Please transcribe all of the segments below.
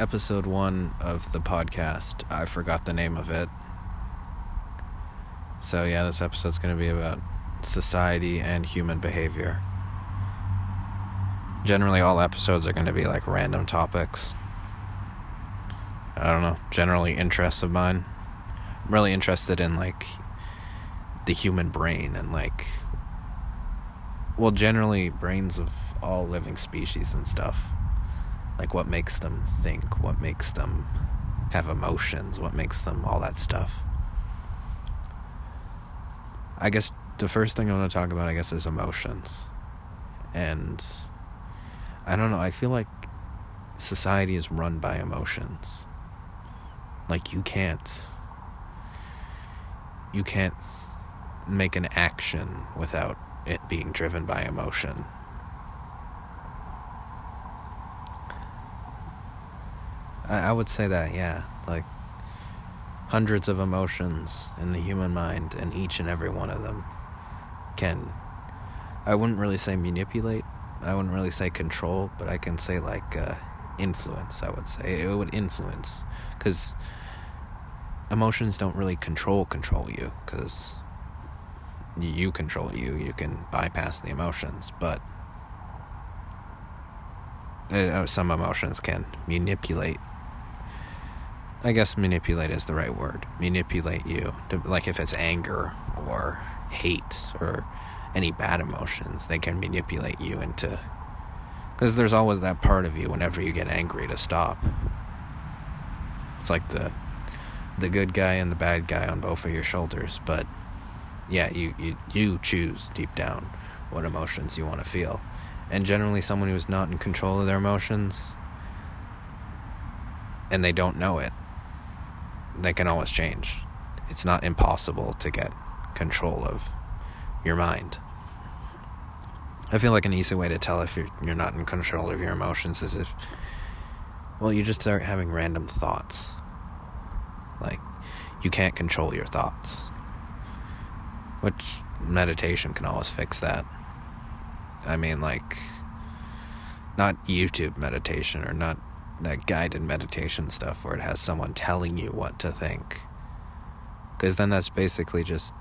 episode one of the podcast. I forgot the name of it. So, yeah, this episode's going to be about society and human behavior. Generally, all episodes are going to be like random topics. I don't know, generally interests of mine. I'm really interested in like the human brain and like, well, generally, brains of all living species and stuff. Like, what makes them think, what makes them have emotions, what makes them all that stuff. I guess the first thing I want to talk about, I guess, is emotions. And I don't know, I feel like society is run by emotions. Like, you can't. You can't make an action without it being driven by emotion. I, I would say that, yeah. Like, hundreds of emotions in the human mind, and each and every one of them can. I wouldn't really say manipulate, I wouldn't really say control, but I can say, like, uh, influence, I would say. It would influence. Because emotions don't really control control you, because you control you. You can bypass the emotions, but uh, some emotions can manipulate I guess manipulate is the right word. Manipulate you. To, like if it's anger or hate or any bad emotions, they can manipulate you into. Because there's always that part of you whenever you get angry to stop. It's like the the good guy and the bad guy on both of your shoulders, but yeah, you you, you choose deep down what emotions you want to feel. And generally someone who's not in control of their emotions and they don't know it they can always change. It's not impossible to get control of your mind. I feel like an easy way to tell if you're you're not in control of your emotions is if well, you just start having random thoughts. Like you can't control your thoughts. Which meditation can always fix that. I mean like not YouTube meditation or not that guided meditation stuff where it has someone telling you what to think. Because then that's basically just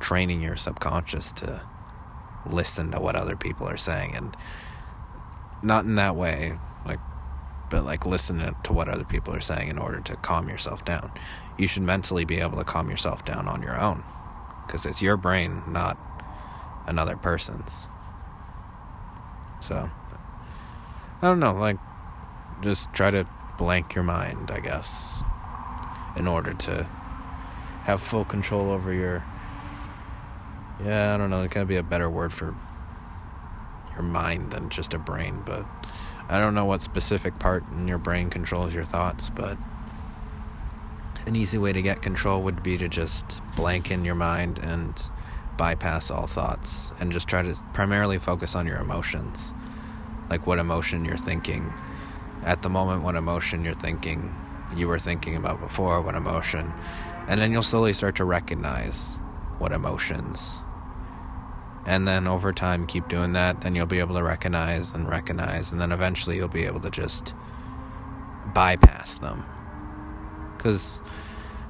training your subconscious to listen to what other people are saying and not in that way like but like listen to what other people are saying in order to calm yourself down you should mentally be able to calm yourself down on your own because it's your brain not another person's so i don't know like just try to blank your mind, I guess, in order to have full control over your. Yeah, I don't know. It can be a better word for your mind than just a brain, but I don't know what specific part in your brain controls your thoughts, but an easy way to get control would be to just blank in your mind and bypass all thoughts and just try to primarily focus on your emotions. Like what emotion you're thinking at the moment what emotion you're thinking you were thinking about before what emotion and then you'll slowly start to recognize what emotions. And then over time keep doing that then you'll be able to recognize and recognize and then eventually you'll be able to just bypass them. Because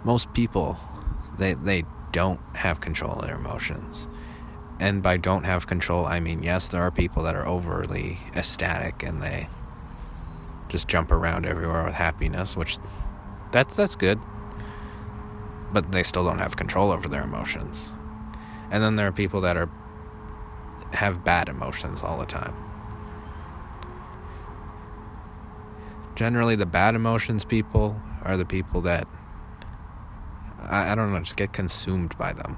most people they they don't have control of their emotions. And by don't have control i mean yes there are people that are overly ecstatic and they just jump around everywhere with happiness, which that's that's good. But they still don't have control over their emotions. And then there are people that are have bad emotions all the time. Generally the bad emotions people are the people that I, I don't know, just get consumed by them.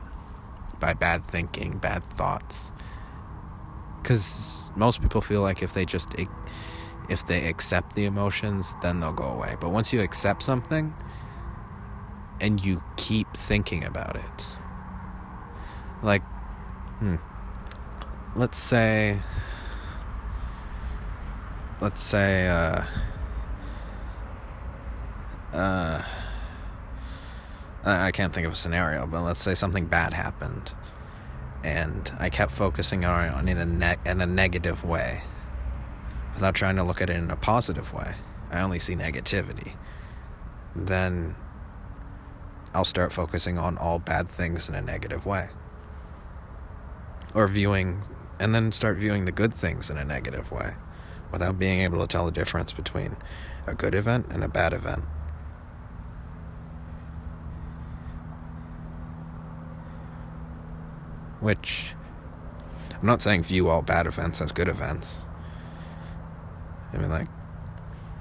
By bad thinking, bad thoughts. Cause most people feel like if they just if they accept the emotions, then they'll go away. But once you accept something and you keep thinking about it, like, hmm, let's say, let's say, uh, uh, I can't think of a scenario, but let's say something bad happened, and I kept focusing on it in a ne- in a negative way without trying to look at it in a positive way. I only see negativity, then I'll start focusing on all bad things in a negative way. Or viewing, and then start viewing the good things in a negative way without being able to tell the difference between a good event and a bad event. Which, I'm not saying view all bad events as good events. I mean, like,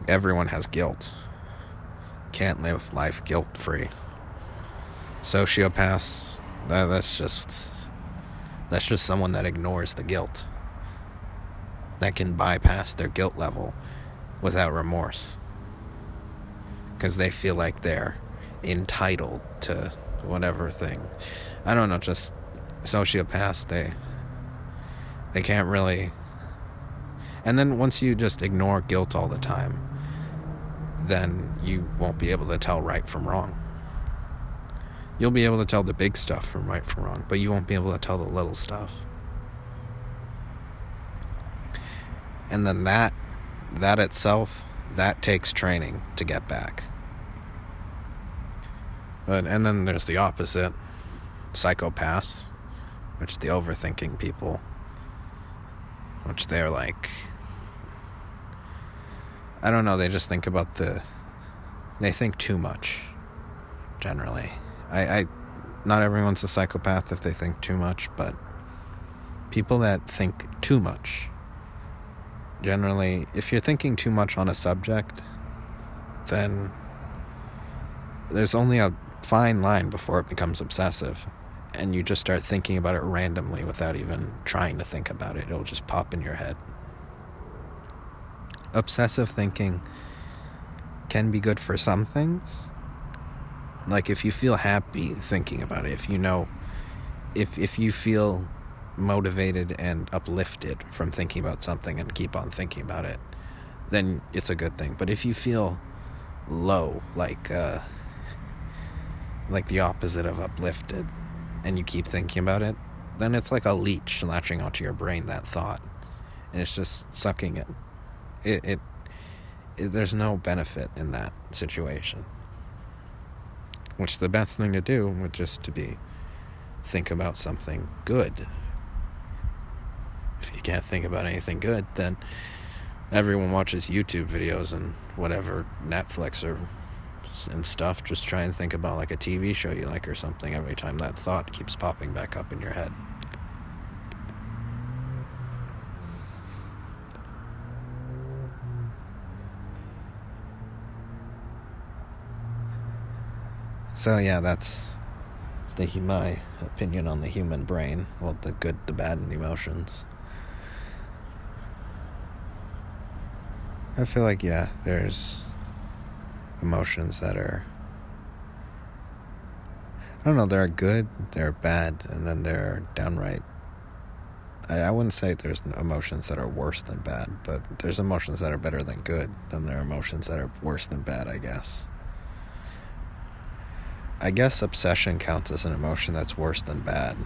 everyone has guilt. Can't live life guilt free. Sociopaths, that, that's just that's just someone that ignores the guilt. That can bypass their guilt level without remorse. Because they feel like they're entitled to whatever thing. I don't know, just sociopaths, they they can't really and then once you just ignore guilt all the time, then you won't be able to tell right from wrong. You'll be able to tell the big stuff from right from wrong, but you won't be able to tell the little stuff. And then that that itself, that takes training to get back. But and then there's the opposite, psychopaths, which the overthinking people, which they're like I don't know, they just think about the they think too much generally. I, I not everyone's a psychopath if they think too much, but people that think too much generally if you're thinking too much on a subject then there's only a fine line before it becomes obsessive and you just start thinking about it randomly without even trying to think about it it'll just pop in your head obsessive thinking can be good for some things like if you feel happy thinking about it, if you know if if you feel motivated and uplifted from thinking about something and keep on thinking about it, then it's a good thing. But if you feel low, like uh like the opposite of uplifted and you keep thinking about it, then it's like a leech latching onto your brain that thought. And it's just sucking it. It, it, it there's no benefit in that situation. Which the best thing to do would just to be think about something good. If you can't think about anything good, then everyone watches YouTube videos and whatever Netflix or and stuff. Just try and think about like a TV show you like or something every time that thought keeps popping back up in your head. So yeah, that's the my opinion on the human brain. Well, the good, the bad, and the emotions. I feel like yeah, there's emotions that are. I don't know. There are good, there are bad, and then there are downright. I, I wouldn't say there's emotions that are worse than bad, but there's emotions that are better than good. Then there are emotions that are worse than bad. I guess. I guess obsession counts as an emotion that's worse than bad.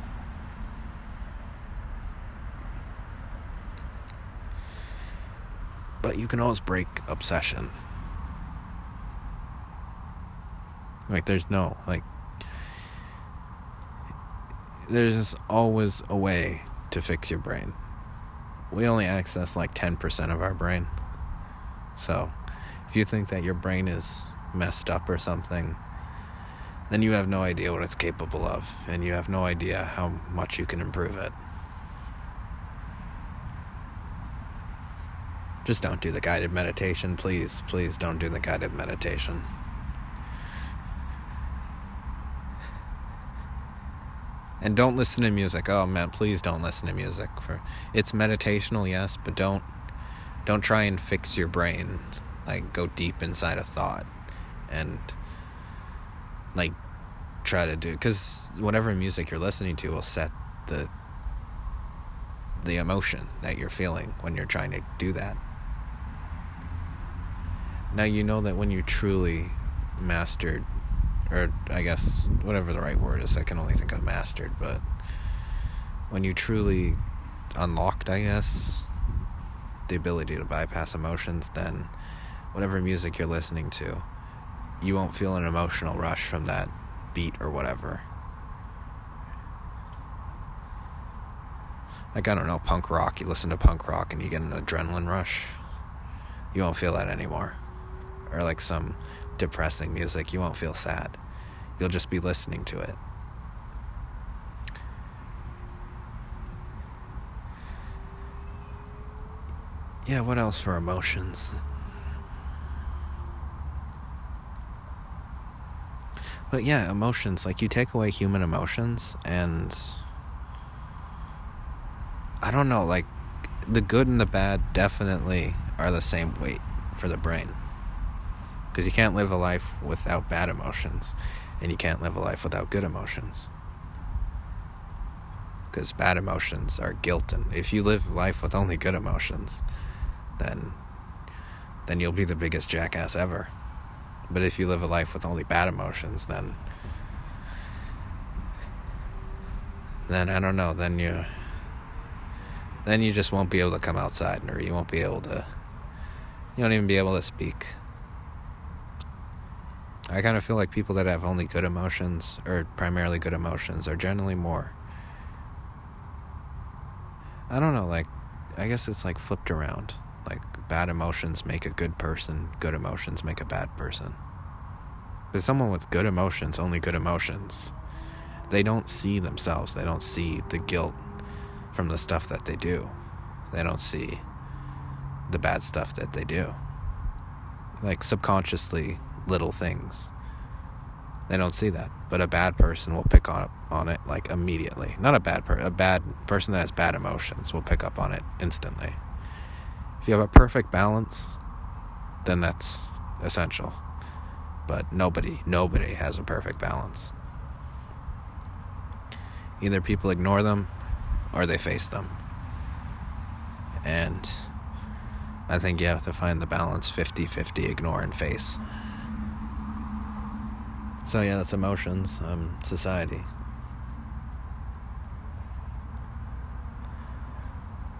But you can always break obsession. Like, there's no, like, there's always a way to fix your brain. We only access like 10% of our brain. So, if you think that your brain is messed up or something, then you have no idea what it's capable of, and you have no idea how much you can improve it. Just don't do the guided meditation, please. Please don't do the guided meditation. And don't listen to music. Oh man, please don't listen to music. For it's meditational, yes, but don't don't try and fix your brain. Like go deep inside a thought and like try to do because whatever music you're listening to will set the the emotion that you're feeling when you're trying to do that. Now you know that when you truly mastered, or I guess whatever the right word is, I can only think of mastered, but when you truly unlocked, I guess, the ability to bypass emotions, then whatever music you're listening to, you won't feel an emotional rush from that beat or whatever. Like, I don't know, punk rock. You listen to punk rock and you get an adrenaline rush. You won't feel that anymore. Or like some depressing music, you won't feel sad. You'll just be listening to it. Yeah, what else for emotions? But yeah, emotions. Like, you take away human emotions, and. I don't know, like, the good and the bad definitely are the same weight for the brain. Because you can't live a life without bad emotions, and you can't live a life without good emotions. Because bad emotions are guilt, and if you live life with only good emotions, then then you'll be the biggest jackass ever. But if you live a life with only bad emotions, then then I don't know, then you then you just won't be able to come outside or you won't be able to you won't even be able to speak. I kind of feel like people that have only good emotions or primarily good emotions are generally more I don't know, like I guess it's like flipped around. Like bad emotions make a good person, good emotions make a bad person. Because someone with good emotions, only good emotions, they don't see themselves. They don't see the guilt from the stuff that they do. They don't see the bad stuff that they do. Like subconsciously, little things. They don't see that. But a bad person will pick on on it like immediately. Not a bad per- a bad person that has bad emotions will pick up on it instantly. If you have a perfect balance, then that's essential. But nobody, nobody has a perfect balance. Either people ignore them or they face them. And I think you have to find the balance 50 50, ignore and face. So, yeah, that's emotions, um, society.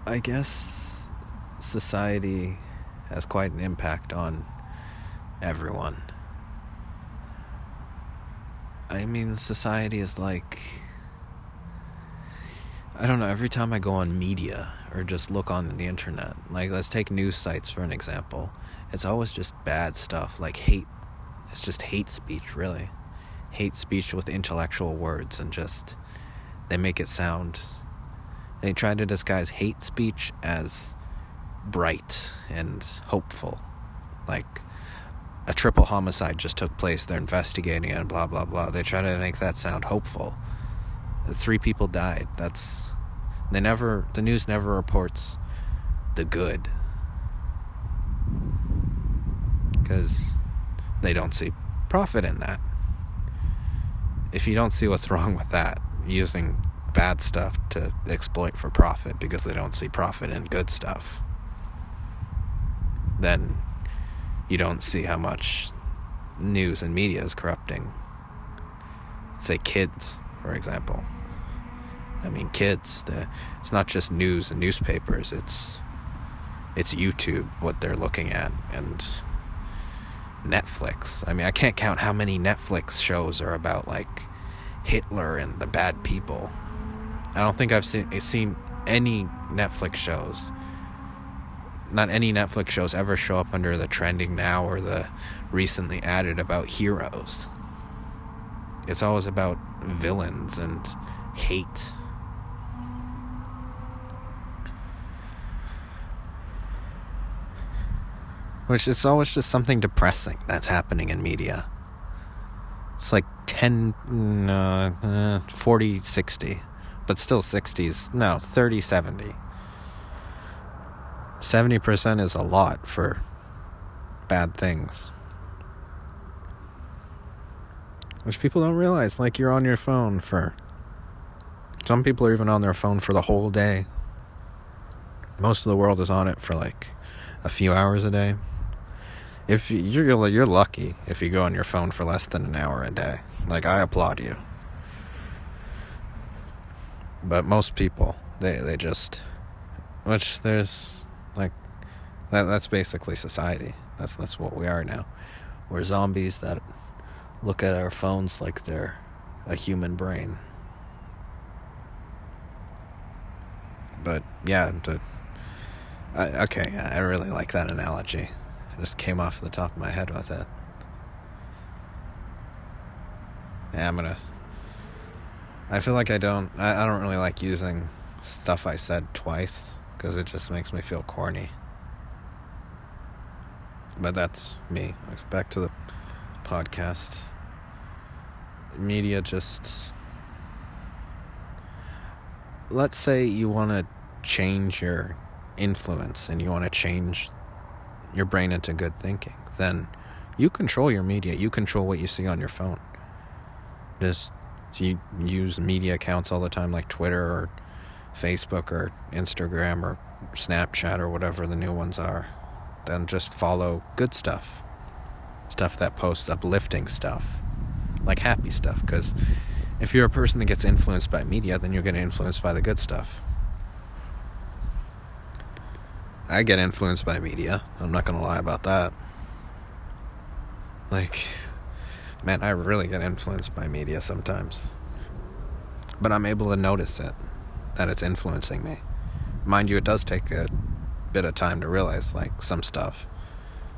I guess society has quite an impact on everyone. I mean, society is like. I don't know, every time I go on media or just look on the internet, like let's take news sites for an example, it's always just bad stuff, like hate. It's just hate speech, really. Hate speech with intellectual words and just. They make it sound. They try to disguise hate speech as bright and hopeful. Like, a triple homicide just took place. They're investigating it and blah, blah, blah. They try to make that sound hopeful. Three people died. That's. They never. The news never reports the good. Because they don't see profit in that. If you don't see what's wrong with that, using bad stuff to exploit for profit because they don't see profit in good stuff, then you don't see how much news and media is corrupting. Say kids, for example. I mean, kids. The, it's not just news and newspapers. It's it's YouTube what they're looking at and Netflix. I mean, I can't count how many Netflix shows are about like Hitler and the bad people. I don't think I've seen seen any Netflix shows not any Netflix shows ever show up under the trending now or the recently added about heroes. It's always about villains and hate. Which it's always just something depressing that's happening in media. It's like 10, uh, uh, 40, 60, but still 60s. No, 30, 70. 70% is a lot for bad things. Which people don't realize. Like, you're on your phone for. Some people are even on their phone for the whole day. Most of the world is on it for like a few hours a day. If you're you're lucky if you go on your phone for less than an hour a day. Like I applaud you. But most people, they they just which there's like that that's basically society. That's that's what we are now. We're zombies that look at our phones like they're a human brain. But yeah, to, I, okay, I really like that analogy. I just came off the top of my head with it. Yeah, I'm gonna. I feel like I don't. I, I don't really like using stuff I said twice because it just makes me feel corny. But that's me. Back to the podcast. Media just. Let's say you want to change your influence and you want to change your brain into good thinking. Then you control your media. You control what you see on your phone. Just you use media accounts all the time like Twitter or Facebook or Instagram or Snapchat or whatever the new ones are, then just follow good stuff. Stuff that posts uplifting stuff, like happy stuff. Because if you're a person that gets influenced by media, then you're going to influenced by the good stuff. I get influenced by media. I'm not going to lie about that. Like, man, I really get influenced by media sometimes. But I'm able to notice it that it's influencing me. Mind you, it does take a bit of time to realize like some stuff.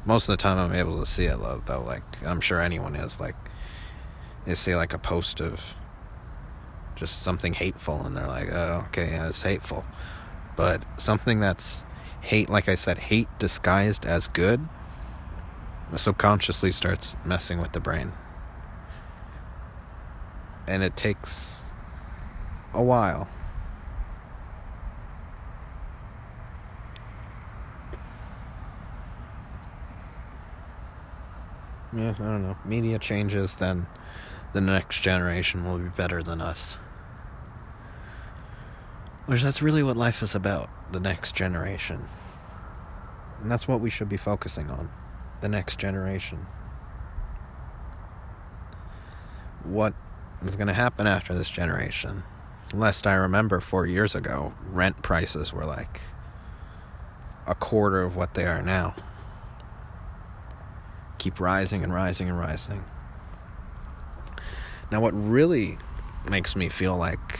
Most of the time, I'm able to see it though. Like I'm sure anyone is. Like you see like a post of just something hateful, and they're like, "Oh, okay, yeah, it's hateful." But something that's hate, like I said, hate disguised as good, subconsciously starts messing with the brain, and it takes a while yeah, I don't know. Media changes, then the next generation will be better than us. Which that's really what life is about the next generation. And that's what we should be focusing on the next generation. What is going to happen after this generation? Lest I remember four years ago, rent prices were like a quarter of what they are now keep rising and rising and rising. Now, what really makes me feel like,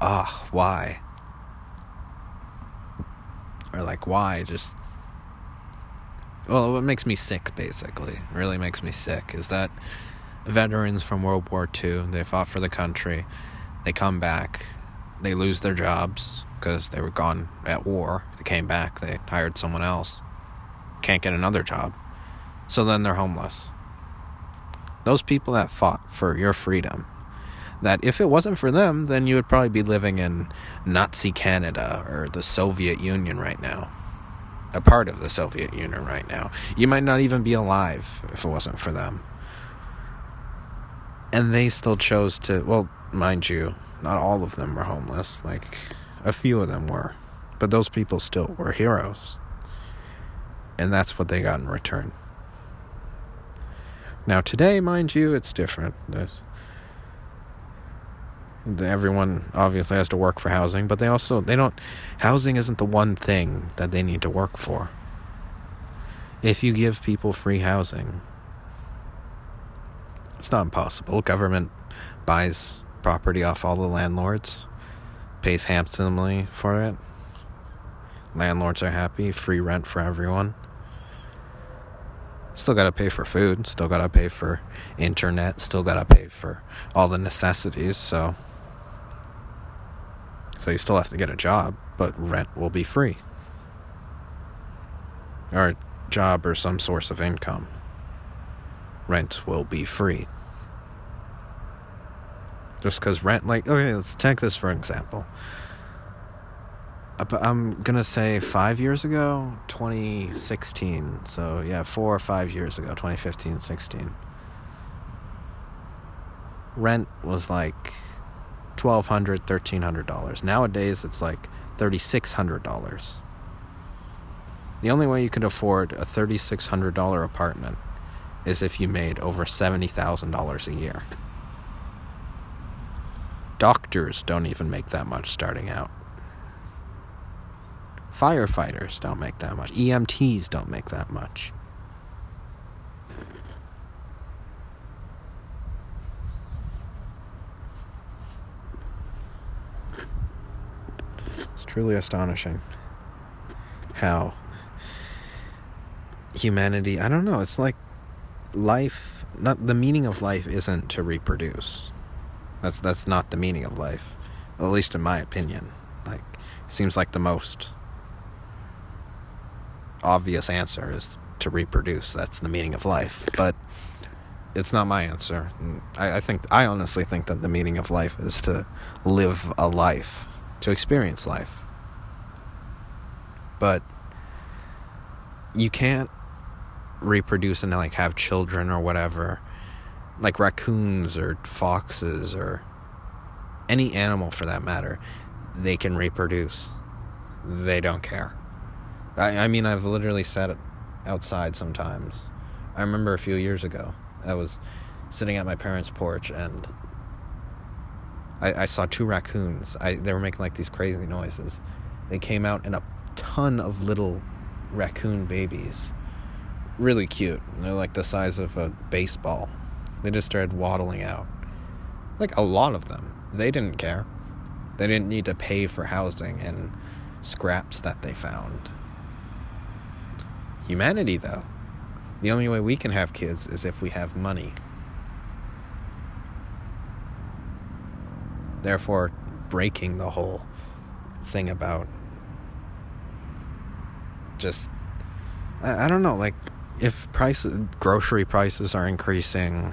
ah, oh, why? Or like, why? Just, well, what makes me sick, basically, really makes me sick, is that veterans from World War II, they fought for the country, they come back, they lose their jobs because they were gone at war. They came back, they hired someone else, can't get another job so then they're homeless. Those people that fought for your freedom, that if it wasn't for them, then you would probably be living in Nazi Canada or the Soviet Union right now. A part of the Soviet Union right now. You might not even be alive if it wasn't for them. And they still chose to, well, mind you, not all of them were homeless. Like, a few of them were. But those people still were heroes. And that's what they got in return. Now, today, mind you, it's different. There's, everyone obviously has to work for housing, but they also they don't. Housing isn't the one thing that they need to work for. If you give people free housing, it's not impossible. Government buys property off all the landlords, pays handsomely for it. Landlords are happy, free rent for everyone. Still got to pay for food, still got to pay for internet, still got to pay for all the necessities, so so you still have to get a job, but rent will be free. Or a job or some source of income. Rent will be free. Just because rent, like, okay, let's take this for example. Uh, I'm gonna say five years ago, 2016. So yeah, four or five years ago, 2015, 16. Rent was like $1,200, $1,300. Nowadays, it's like $3,600. The only way you could afford a $3,600 apartment is if you made over $70,000 a year. Doctors don't even make that much starting out. Firefighters don't make that much. EMTs don't make that much. It's truly astonishing how humanity, I don't know, it's like life, not the meaning of life isn't to reproduce. That's that's not the meaning of life, at least in my opinion. Like it seems like the most obvious answer is to reproduce. That's the meaning of life. But it's not my answer. I, I think I honestly think that the meaning of life is to live a life, to experience life. But you can't reproduce and like have children or whatever like raccoons or foxes or any animal for that matter they can reproduce they don't care i, I mean i've literally sat outside sometimes i remember a few years ago i was sitting at my parents porch and i, I saw two raccoons I, they were making like these crazy noises they came out and a ton of little raccoon babies really cute. They're like the size of a baseball. They just started waddling out. Like a lot of them. They didn't care. They didn't need to pay for housing and scraps that they found. Humanity, though, the only way we can have kids is if we have money. Therefore, breaking the whole thing about just I, I don't know like if prices, grocery prices are increasing,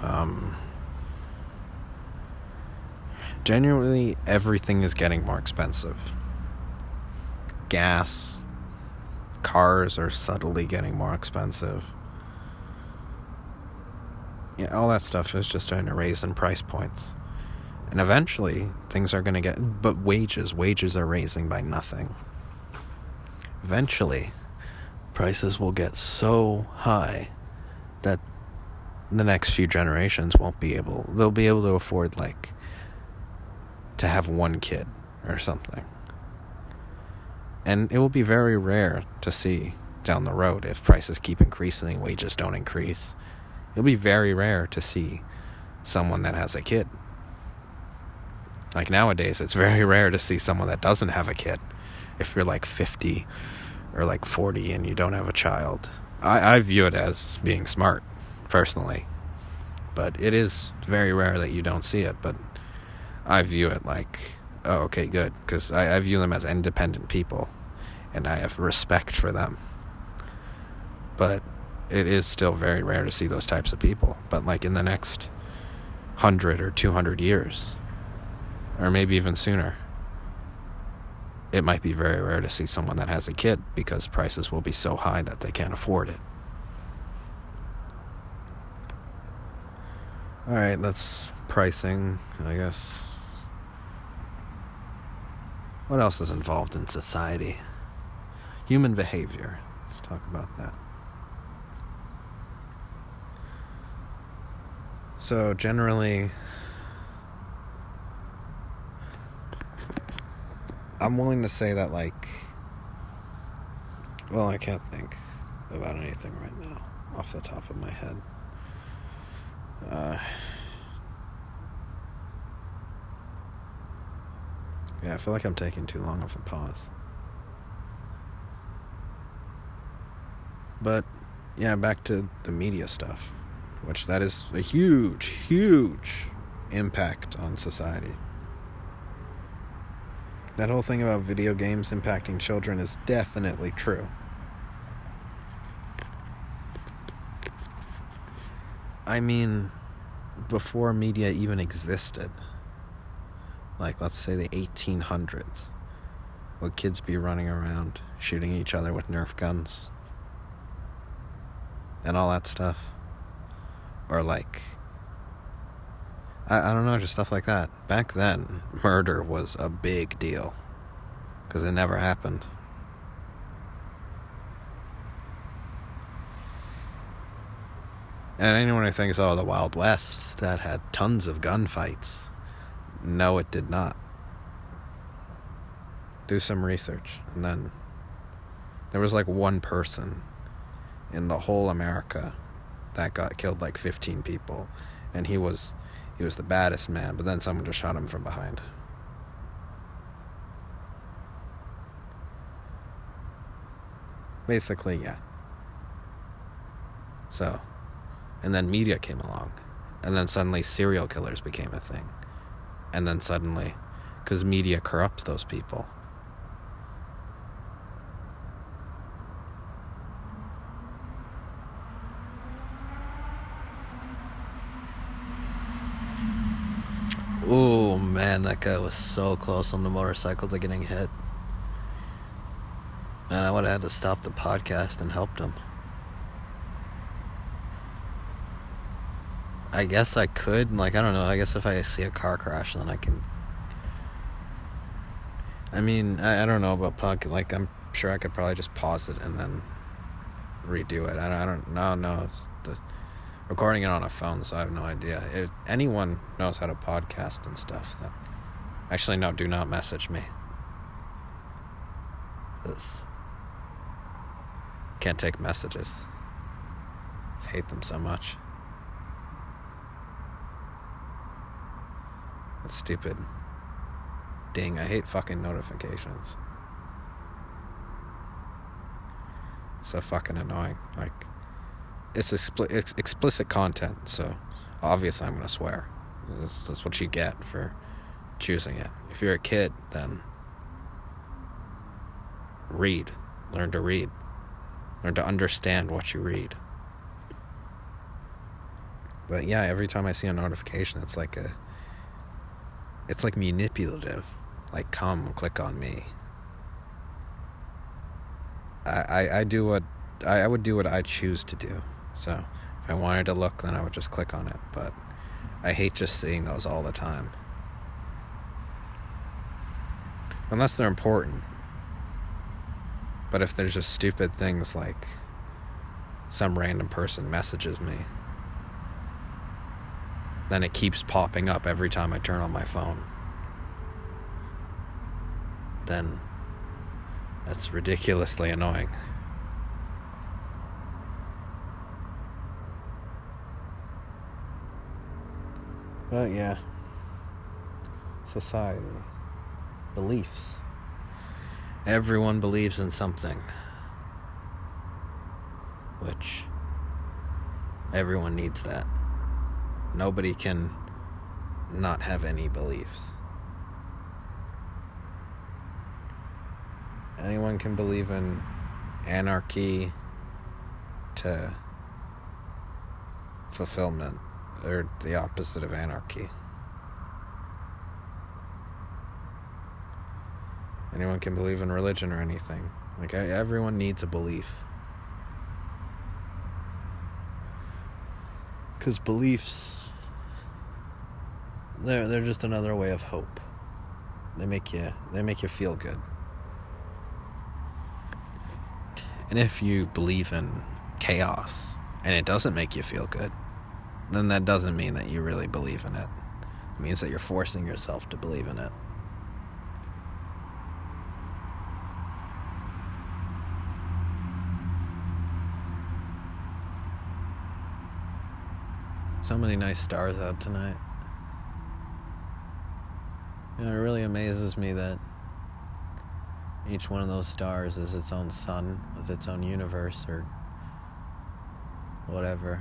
um, genuinely everything is getting more expensive. Gas, cars are subtly getting more expensive. Yeah, all that stuff is just trying to raise in price points. And eventually, things are going to get. But wages, wages are raising by nothing. Eventually, prices will get so high that the next few generations won't be able they'll be able to afford like to have one kid or something and it will be very rare to see down the road if prices keep increasing wages don't increase it'll be very rare to see someone that has a kid like nowadays it's very rare to see someone that doesn't have a kid if you're like 50 or like 40 and you don't have a child. I, I view it as being smart, personally. But it is very rare that you don't see it. But I view it like, oh, okay, good. Because I, I view them as independent people and I have respect for them. But it is still very rare to see those types of people. But like in the next 100 or 200 years, or maybe even sooner, it might be very rare to see someone that has a kid because prices will be so high that they can't afford it. All right, that's pricing, I guess. What else is involved in society? Human behavior. Let's talk about that. So, generally, I'm willing to say that like well, I can't think about anything right now off the top of my head. Uh, yeah, I feel like I'm taking too long of a pause. But yeah, back to the media stuff, which that is a huge, huge impact on society. That whole thing about video games impacting children is definitely true. I mean, before media even existed, like let's say the 1800s, would kids be running around shooting each other with Nerf guns and all that stuff? Or like I, I don't know, just stuff like that. Back then, murder was a big deal because it never happened. And anyone who thinks, oh, the Wild West, that had tons of gunfights no, it did not. Do some research. And then there was like one person in the whole America that got killed like 15 people and he was he was the baddest man, but then someone just shot him from behind. Basically, yeah. So, and then media came along, and then suddenly serial killers became a thing. And then suddenly, because media corrupts those people. Oh man, that guy was so close on the motorcycle to getting hit. Man, I would have had to stop the podcast and helped him. I guess I could. Like, I don't know. I guess if I see a car crash, then I can. I mean, I, I don't know about punk. Like, I'm sure I could probably just pause it and then redo it. I, I don't. No, no. It's recording it on a phone, so I have no idea. If anyone knows how to podcast and stuff, then actually no, do not message me. This. can't take messages. Hate them so much. That's stupid. Ding, I hate fucking notifications. So fucking annoying. Like it's, expli- it's explicit content, so obviously I'm gonna swear. That's, that's what you get for choosing it. If you're a kid, then read. Learn to read. Learn to understand what you read. But yeah, every time I see a notification, it's like a. It's like manipulative. Like, come, click on me. I, I, I do what. I, I would do what I choose to do. So if I wanted to look, then I would just click on it. But I hate just seeing those all the time. Unless they're important. But if there's just stupid things like some random person messages me, then it keeps popping up every time I turn on my phone. Then that's ridiculously annoying. But yeah, society, beliefs. Everyone believes in something, which everyone needs that. Nobody can not have any beliefs. Anyone can believe in anarchy to fulfillment. They're the opposite of anarchy. Anyone can believe in religion or anything. Like everyone needs a belief. Cuz beliefs they're they're just another way of hope. They make you they make you feel good. And if you believe in chaos and it doesn't make you feel good, then that doesn't mean that you really believe in it. It means that you're forcing yourself to believe in it. So many nice stars out tonight. You know, it really amazes me that each one of those stars is its own sun with its own universe or whatever.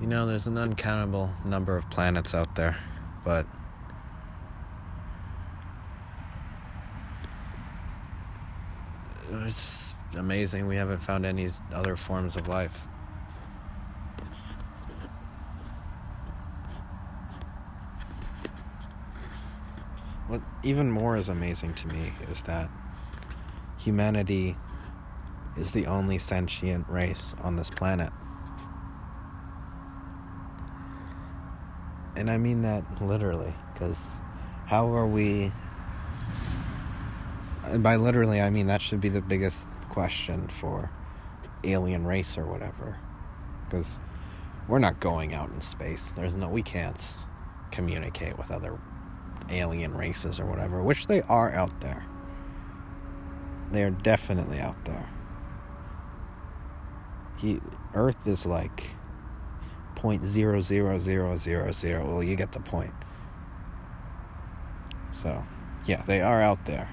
You know, there's an uncountable number of planets out there, but it's amazing we haven't found any other forms of life. What even more is amazing to me is that humanity is the only sentient race on this planet. And I mean that literally, because how are we. By literally, I mean that should be the biggest question for alien race or whatever. Because we're not going out in space. There's no. We can't communicate with other alien races or whatever, which they are out there. They are definitely out there. He, Earth is like point zero zero zero zero zero. Well, you get the point. So, yeah, they are out there.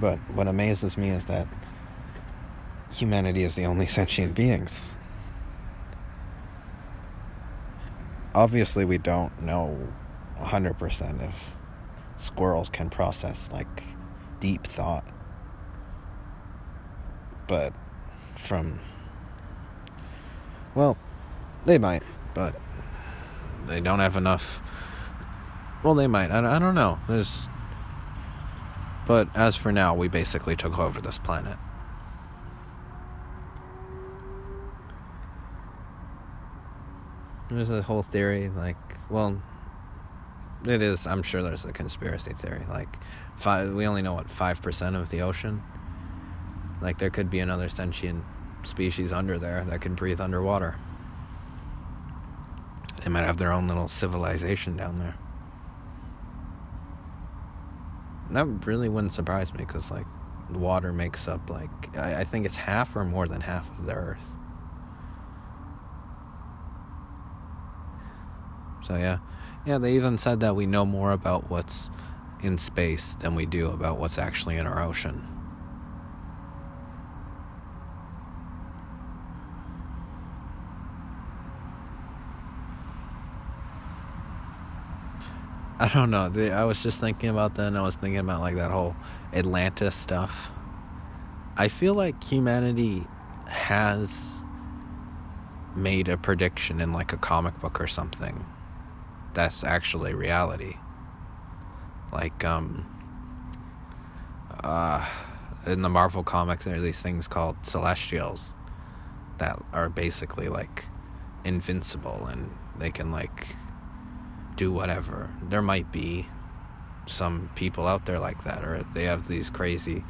But what amazes me is that humanity is the only sentient beings. Obviously, we don't know 100% if squirrels can process like deep thought. But from. Well, they might, but they don't have enough. Well, they might. I, I don't know. There's. But as for now, we basically took over this planet. There's a whole theory, like, well, it is. I'm sure there's a conspiracy theory. Like, five. We only know what five percent of the ocean. Like, there could be another sentient species under there that can breathe underwater. They might have their own little civilization down there. That really wouldn't surprise me because, like, water makes up, like, I, I think it's half or more than half of the Earth. So, yeah. Yeah, they even said that we know more about what's in space than we do about what's actually in our ocean. I don't know. I was just thinking about and I was thinking about like that whole Atlantis stuff. I feel like humanity has made a prediction in like a comic book or something that's actually reality. Like, um, uh, in the Marvel comics, there are these things called Celestials that are basically like invincible and they can like do whatever. There might be some people out there like that, or they have these crazy,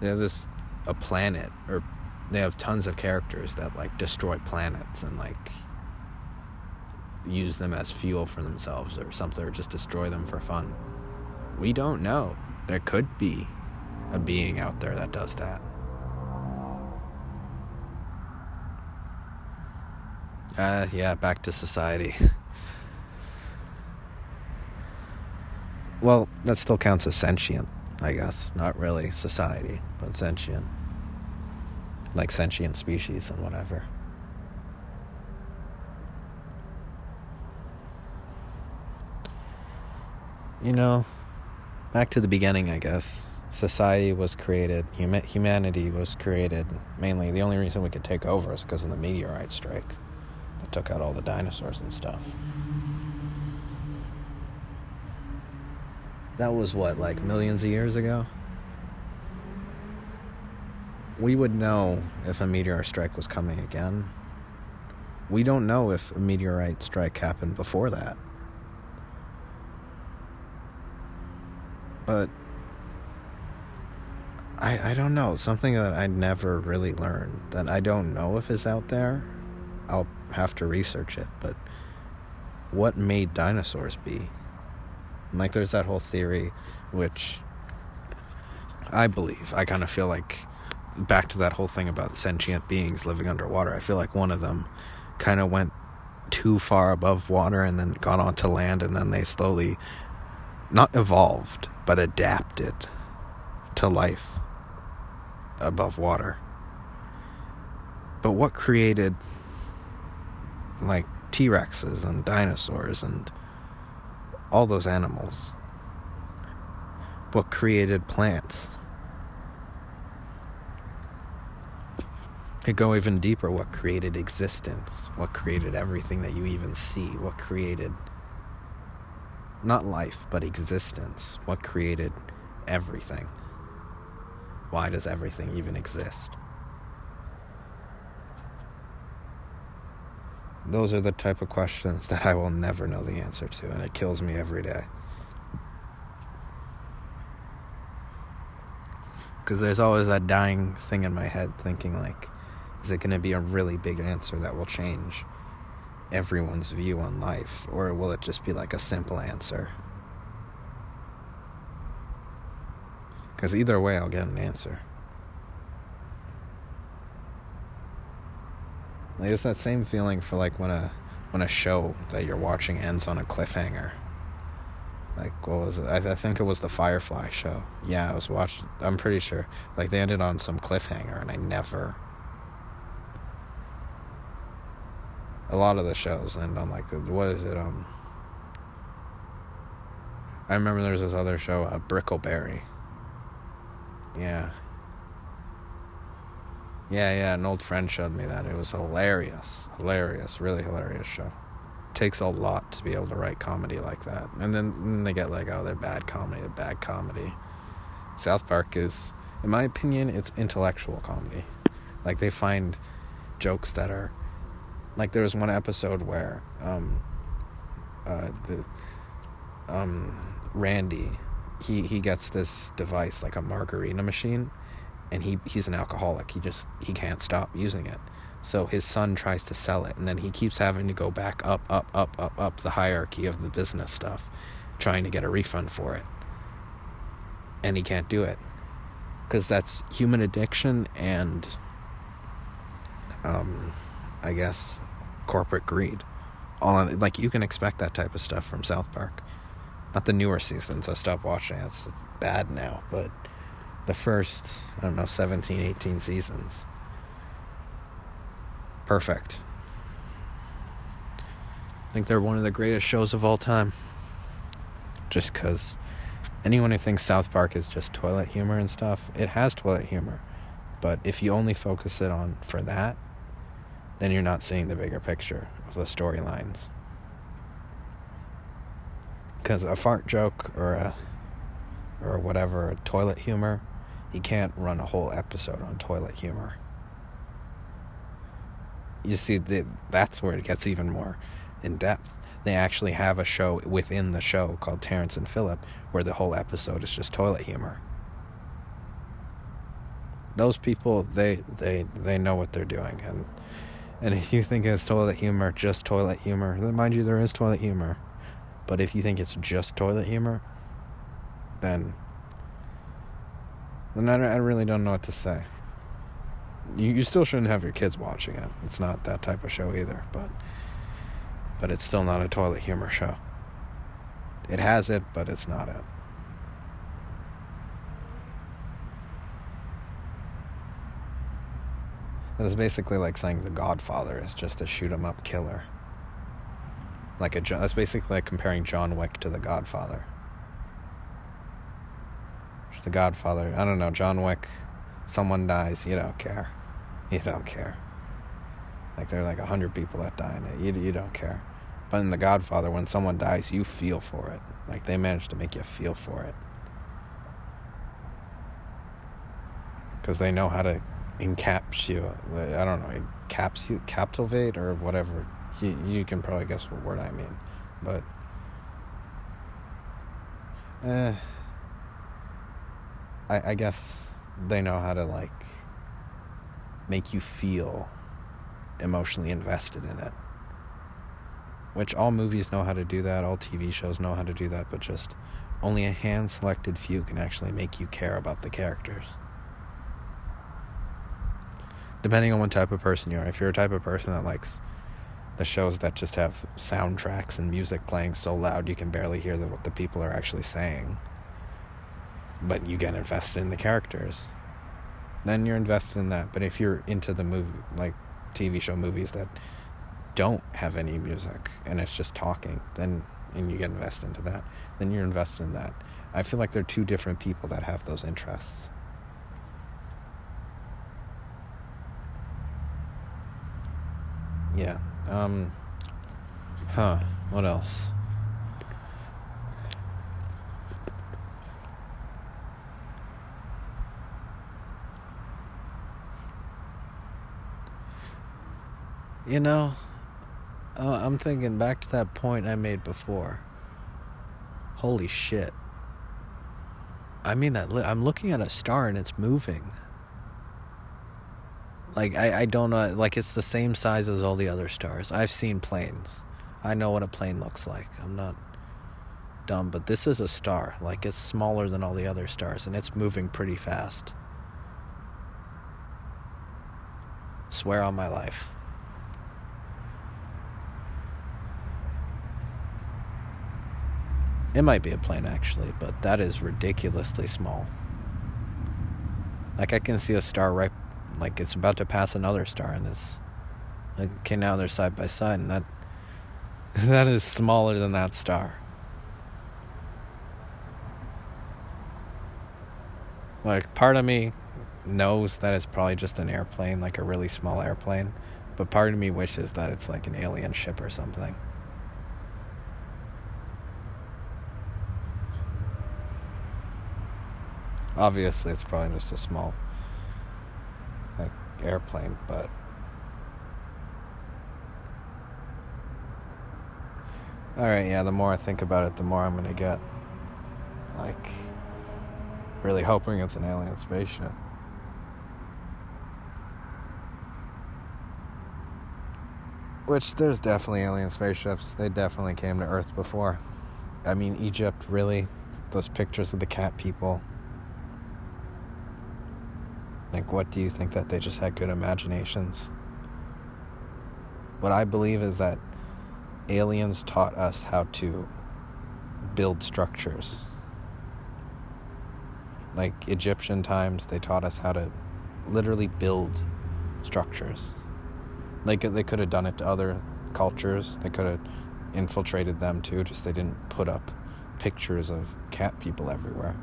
they have this, a planet, or they have tons of characters that like destroy planets and like use them as fuel for themselves or something, or just destroy them for fun. We don't know. There could be a being out there that does that. Uh, yeah, back to society. well, that still counts as sentient, I guess. Not really society, but sentient. Like sentient species and whatever. You know, back to the beginning, I guess. Society was created, huma- humanity was created. Mainly, the only reason we could take over is because of the meteorite strike that took out all the dinosaurs and stuff. That was what, like millions of years ago? We would know if a meteor strike was coming again. We don't know if a meteorite strike happened before that. But I I don't know something that I never really learned that I don't know if is out there. I'll have to research it, but what made dinosaurs be? Like there's that whole theory which I believe. I kind of feel like back to that whole thing about sentient beings living underwater. I feel like one of them kind of went too far above water and then got onto land and then they slowly not evolved but adapted to life above water. But what created like T Rexes and dinosaurs and all those animals? What created plants? Could go even deeper. What created existence? What created everything that you even see? What created not life, but existence. What created everything? Why does everything even exist? Those are the type of questions that I will never know the answer to, and it kills me every day. Because there's always that dying thing in my head thinking, like, is it going to be a really big answer that will change everyone's view on life, or will it just be like a simple answer? Because either way, I'll get an answer. Like, it's that same feeling for like when a when a show that you're watching ends on a cliffhanger. Like what was it? I, I think it was the Firefly show. Yeah, I was watching. I'm pretty sure. Like they ended on some cliffhanger, and I never. A lot of the shows end on like what is it? Um. I remember there was this other show, uh, Brickleberry. Yeah. Yeah, yeah, an old friend showed me that. It was hilarious. Hilarious, really hilarious show. takes a lot to be able to write comedy like that. And then, then they get like, oh, they're bad comedy, they're bad comedy. South Park is, in my opinion, it's intellectual comedy. Like they find jokes that are, like there was one episode where, um, uh, the, um, Randy, he he gets this device like a margarita machine, and he he's an alcoholic. He just he can't stop using it. So his son tries to sell it, and then he keeps having to go back up, up, up, up, up the hierarchy of the business stuff, trying to get a refund for it. And he can't do it because that's human addiction and, um, I guess, corporate greed. All like you can expect that type of stuff from South Park. Not the newer seasons. I stopped watching. It. It's bad now, but the first, I don't know, 17, 18 seasons. Perfect. I think they're one of the greatest shows of all time. Just because anyone who thinks South Park is just toilet humor and stuff, it has toilet humor. But if you only focus it on for that, then you're not seeing the bigger picture of the storylines. Because a fart joke or a or whatever a toilet humor you can't run a whole episode on toilet humor. You see the, that's where it gets even more in depth. They actually have a show within the show called Terrance and Phillip, where the whole episode is just toilet humor. Those people they they they know what they're doing and and if you think it's toilet humor just toilet humor then mind you there is toilet humor but if you think it's just toilet humor, then then I, I really don't know what to say. You you still shouldn't have your kids watching it. It's not that type of show either, but but it's still not a toilet humor show. It has it, but it's not it. It's basically like saying The Godfather is just a shoot 'em up killer. Like a that's basically like comparing John Wick to The Godfather. The Godfather, I don't know, John Wick, someone dies, you don't care. You don't care. Like there are like a hundred people that die in it. You you don't care. But in The Godfather, when someone dies, you feel for it. Like they managed to make you feel for it. Because they know how to encapsulate. I don't know, encapsulate, captivate, or whatever you, you can probably guess what word I mean, but eh, I, I guess they know how to like make you feel emotionally invested in it. Which all movies know how to do that, all TV shows know how to do that, but just only a hand selected few can actually make you care about the characters. Depending on what type of person you are. If you're a type of person that likes the shows that just have soundtracks and music playing so loud you can barely hear the, what the people are actually saying. But you get invested in the characters. Then you're invested in that. But if you're into the movie, like TV show movies that don't have any music and it's just talking, then and you get invested into that, then you're invested in that. I feel like they're two different people that have those interests. Yeah. Um, huh. What else? You know, uh, I'm thinking back to that point I made before. Holy shit. I mean that li- I'm looking at a star and it's moving. Like I, I don't know like it's the same size as all the other stars. I've seen planes. I know what a plane looks like. I'm not dumb, but this is a star. Like it's smaller than all the other stars and it's moving pretty fast. Swear on my life. It might be a plane actually, but that is ridiculously small. Like I can see a star right, like it's about to pass another star, and it's like okay now they're side by side, and that that is smaller than that star. Like part of me knows that it's probably just an airplane, like a really small airplane, but part of me wishes that it's like an alien ship or something. Obviously, it's probably just a small airplane, but all right, yeah. The more I think about it, the more I'm gonna get like really hoping it's an alien spaceship. Which there's definitely alien spaceships. They definitely came to Earth before. I mean, Egypt, really. Those pictures of the cat people. Like, what do you think that they just had good imaginations? What I believe is that aliens taught us how to build structures. Like Egyptian times, they taught us how to literally build structures. Like they could have done it to other cultures. They could have infiltrated them too, just they didn't put up pictures of cat people everywhere.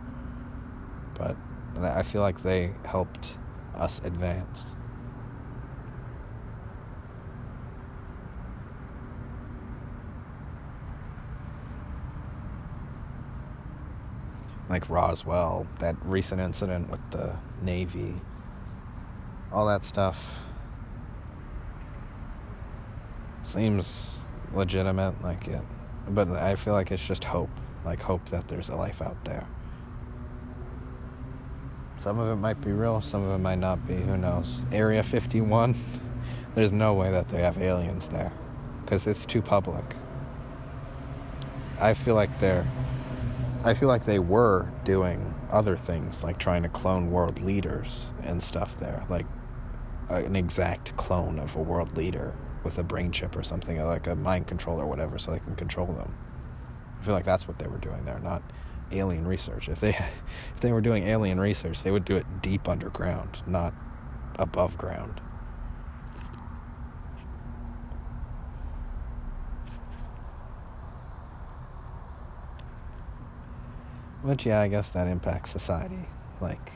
But I feel like they helped us advance. Like Roswell, that recent incident with the Navy, all that stuff seems legitimate, like it, but I feel like it's just hope, like hope that there's a life out there. Some of it might be real, some of it might not be. Who knows? Area 51, there's no way that they have aliens there because it's too public. I feel like they're. I feel like they were doing other things, like trying to clone world leaders and stuff there, like uh, an exact clone of a world leader with a brain chip or something, like a mind control or whatever, so they can control them. I feel like that's what they were doing there, not alien research. If they if they were doing alien research, they would do it deep underground, not above ground. Which yeah, I guess that impacts society. Like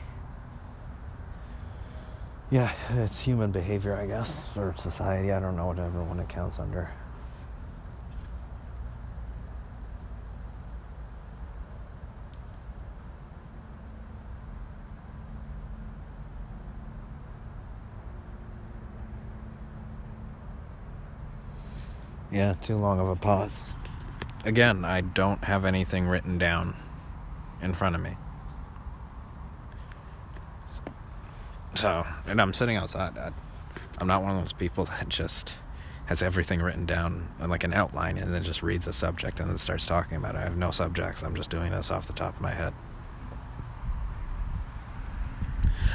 yeah, it's human behavior, I guess, or society. I don't know whatever one it counts under. Yeah, too long of a pause. Again, I don't have anything written down in front of me. So, and I'm sitting outside. I, I'm not one of those people that just has everything written down like an outline and then just reads a subject and then starts talking about it. I have no subjects. I'm just doing this off the top of my head.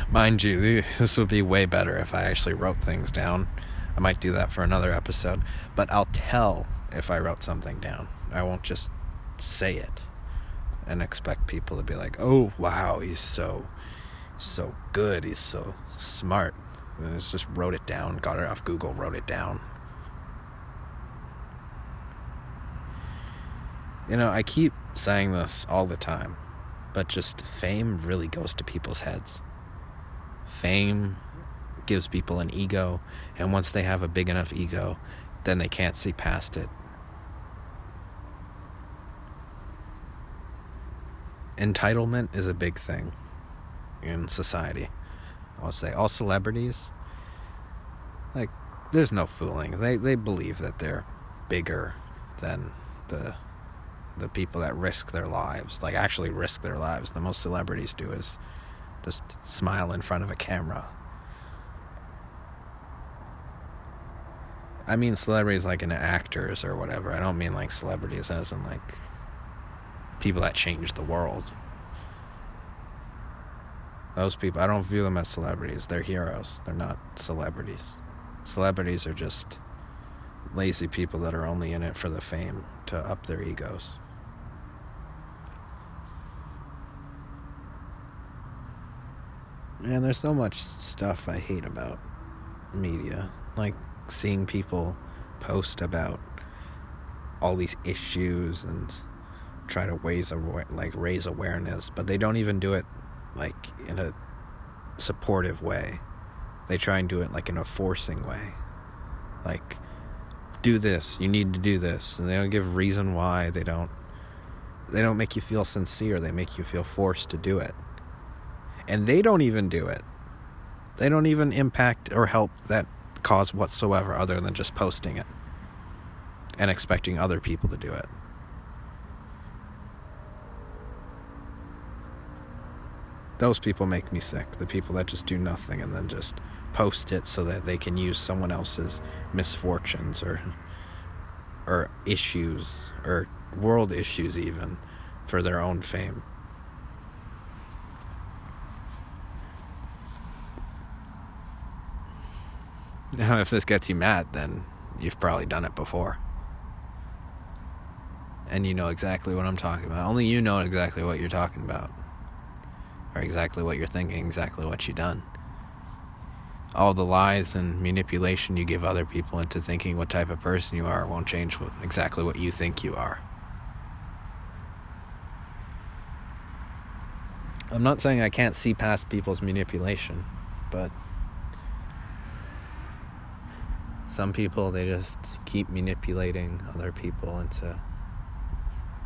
Mind you, this would be way better if I actually wrote things down I might do that for another episode, but I'll tell if I wrote something down. I won't just say it and expect people to be like, "Oh, wow, he's so so good. He's so smart." And I just wrote it down, got it off Google, wrote it down. You know, I keep saying this all the time, but just fame really goes to people's heads. Fame gives people an ego, and once they have a big enough ego, then they can't see past it. Entitlement is a big thing in society. I'll say all celebrities, like, there's no fooling. They they believe that they're bigger than the the people that risk their lives, like actually risk their lives. The most celebrities do is just smile in front of a camera I mean celebrities like in actors or whatever. I don't mean like celebrities as in like people that change the world. Those people, I don't view them as celebrities. They're heroes. They're not celebrities. Celebrities are just lazy people that are only in it for the fame to up their egos. Man, there's so much stuff I hate about media. Like, seeing people post about all these issues and try to raise like raise awareness, but they don't even do it like in a supportive way. They try and do it like in a forcing way. Like do this, you need to do this, and they don't give reason why. They don't they don't make you feel sincere. They make you feel forced to do it. And they don't even do it. They don't even impact or help that cause whatsoever other than just posting it and expecting other people to do it. Those people make me sick. The people that just do nothing and then just post it so that they can use someone else's misfortunes or or issues or world issues even for their own fame. Now, if this gets you mad, then you've probably done it before. And you know exactly what I'm talking about. Only you know exactly what you're talking about. Or exactly what you're thinking, exactly what you've done. All the lies and manipulation you give other people into thinking what type of person you are won't change exactly what you think you are. I'm not saying I can't see past people's manipulation, but some people they just keep manipulating other people into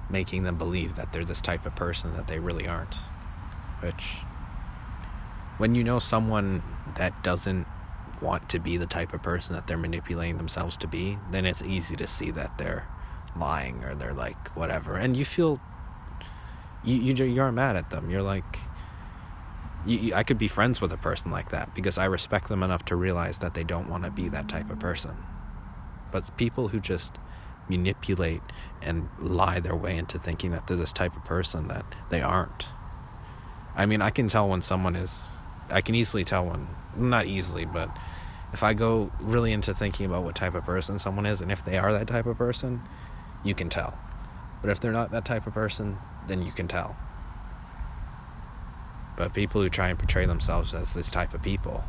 making them believe that they're this type of person that they really aren't. Which when you know someone that doesn't want to be the type of person that they're manipulating themselves to be, then it's easy to see that they're lying or they're like whatever, and you feel you you you aren't mad at them. You're like, you, I could be friends with a person like that because I respect them enough to realize that they don't want to be that type of person. But people who just manipulate and lie their way into thinking that they're this type of person that they aren't. I mean, I can tell when someone is. I can easily tell when, not easily, but if I go really into thinking about what type of person someone is, and if they are that type of person, you can tell. But if they're not that type of person, then you can tell. But people who try and portray themselves as this type of people,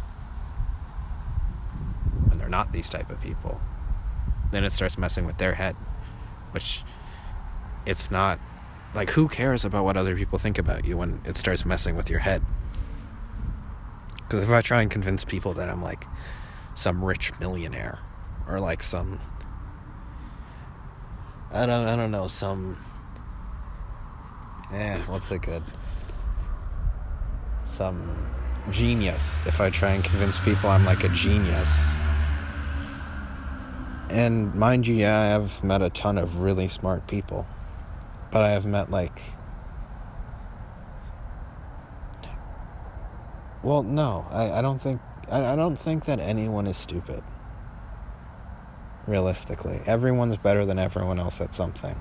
when they're not these type of people, then it starts messing with their head, which it's not like who cares about what other people think about you when it starts messing with your head? Because if I try and convince people that I'm like some rich millionaire or like some I don't I don't know some eh what's it good some genius if I try and convince people I'm like a genius. And mind you, yeah, I have met a ton of really smart people. But I have met like. Well, no, I, I don't think I, I don't think that anyone is stupid. Realistically. Everyone's better than everyone else at something.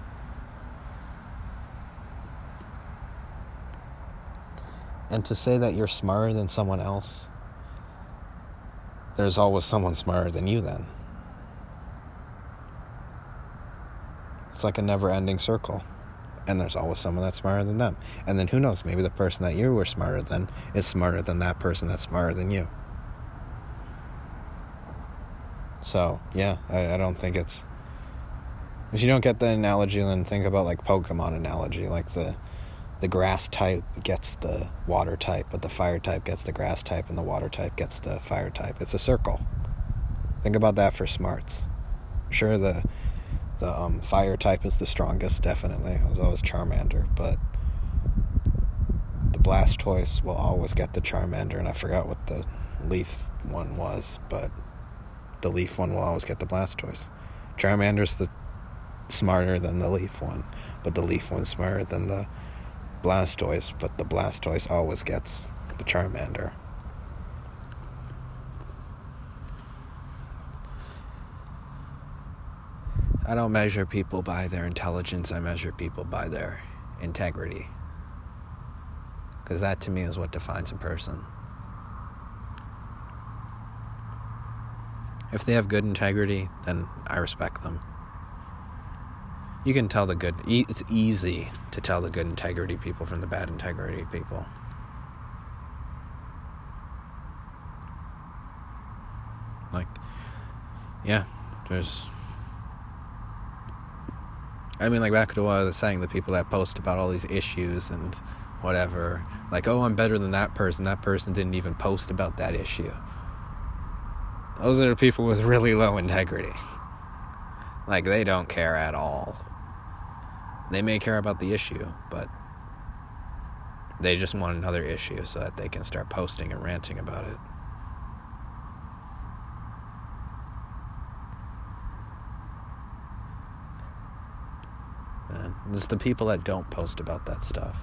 And to say that you're smarter than someone else, there's always someone smarter than you then. It's like a never ending circle. And there's always someone that's smarter than them. And then who knows, maybe the person that you were smarter than is smarter than that person that's smarter than you. So, yeah, I, I don't think it's. If you don't get the analogy, then think about like Pokemon analogy, like the the grass type gets the water type, but the fire type gets the grass type, and the water type gets the fire type. It's a circle. Think about that for smarts. Sure, the the um, fire type is the strongest, definitely. It was always Charmander, but the Blastoise will always get the Charmander, and I forgot what the leaf one was, but the leaf one will always get the Blastoise. Charmander's the smarter than the leaf one, but the leaf one's smarter than the Blastoise, but the Blastoise always gets the Charmander. I don't measure people by their intelligence, I measure people by their integrity. Because that to me is what defines a person. If they have good integrity, then I respect them you can tell the good it's easy to tell the good integrity people from the bad integrity people. Like, yeah, there's. I mean, like back to what I was saying, the people that post about all these issues and whatever, like, oh, I'm better than that person. That person didn't even post about that issue. Those are the people with really low integrity. Like, they don't care at all they may care about the issue, but they just want another issue so that they can start posting and ranting about it. It's the people that don't post about that stuff.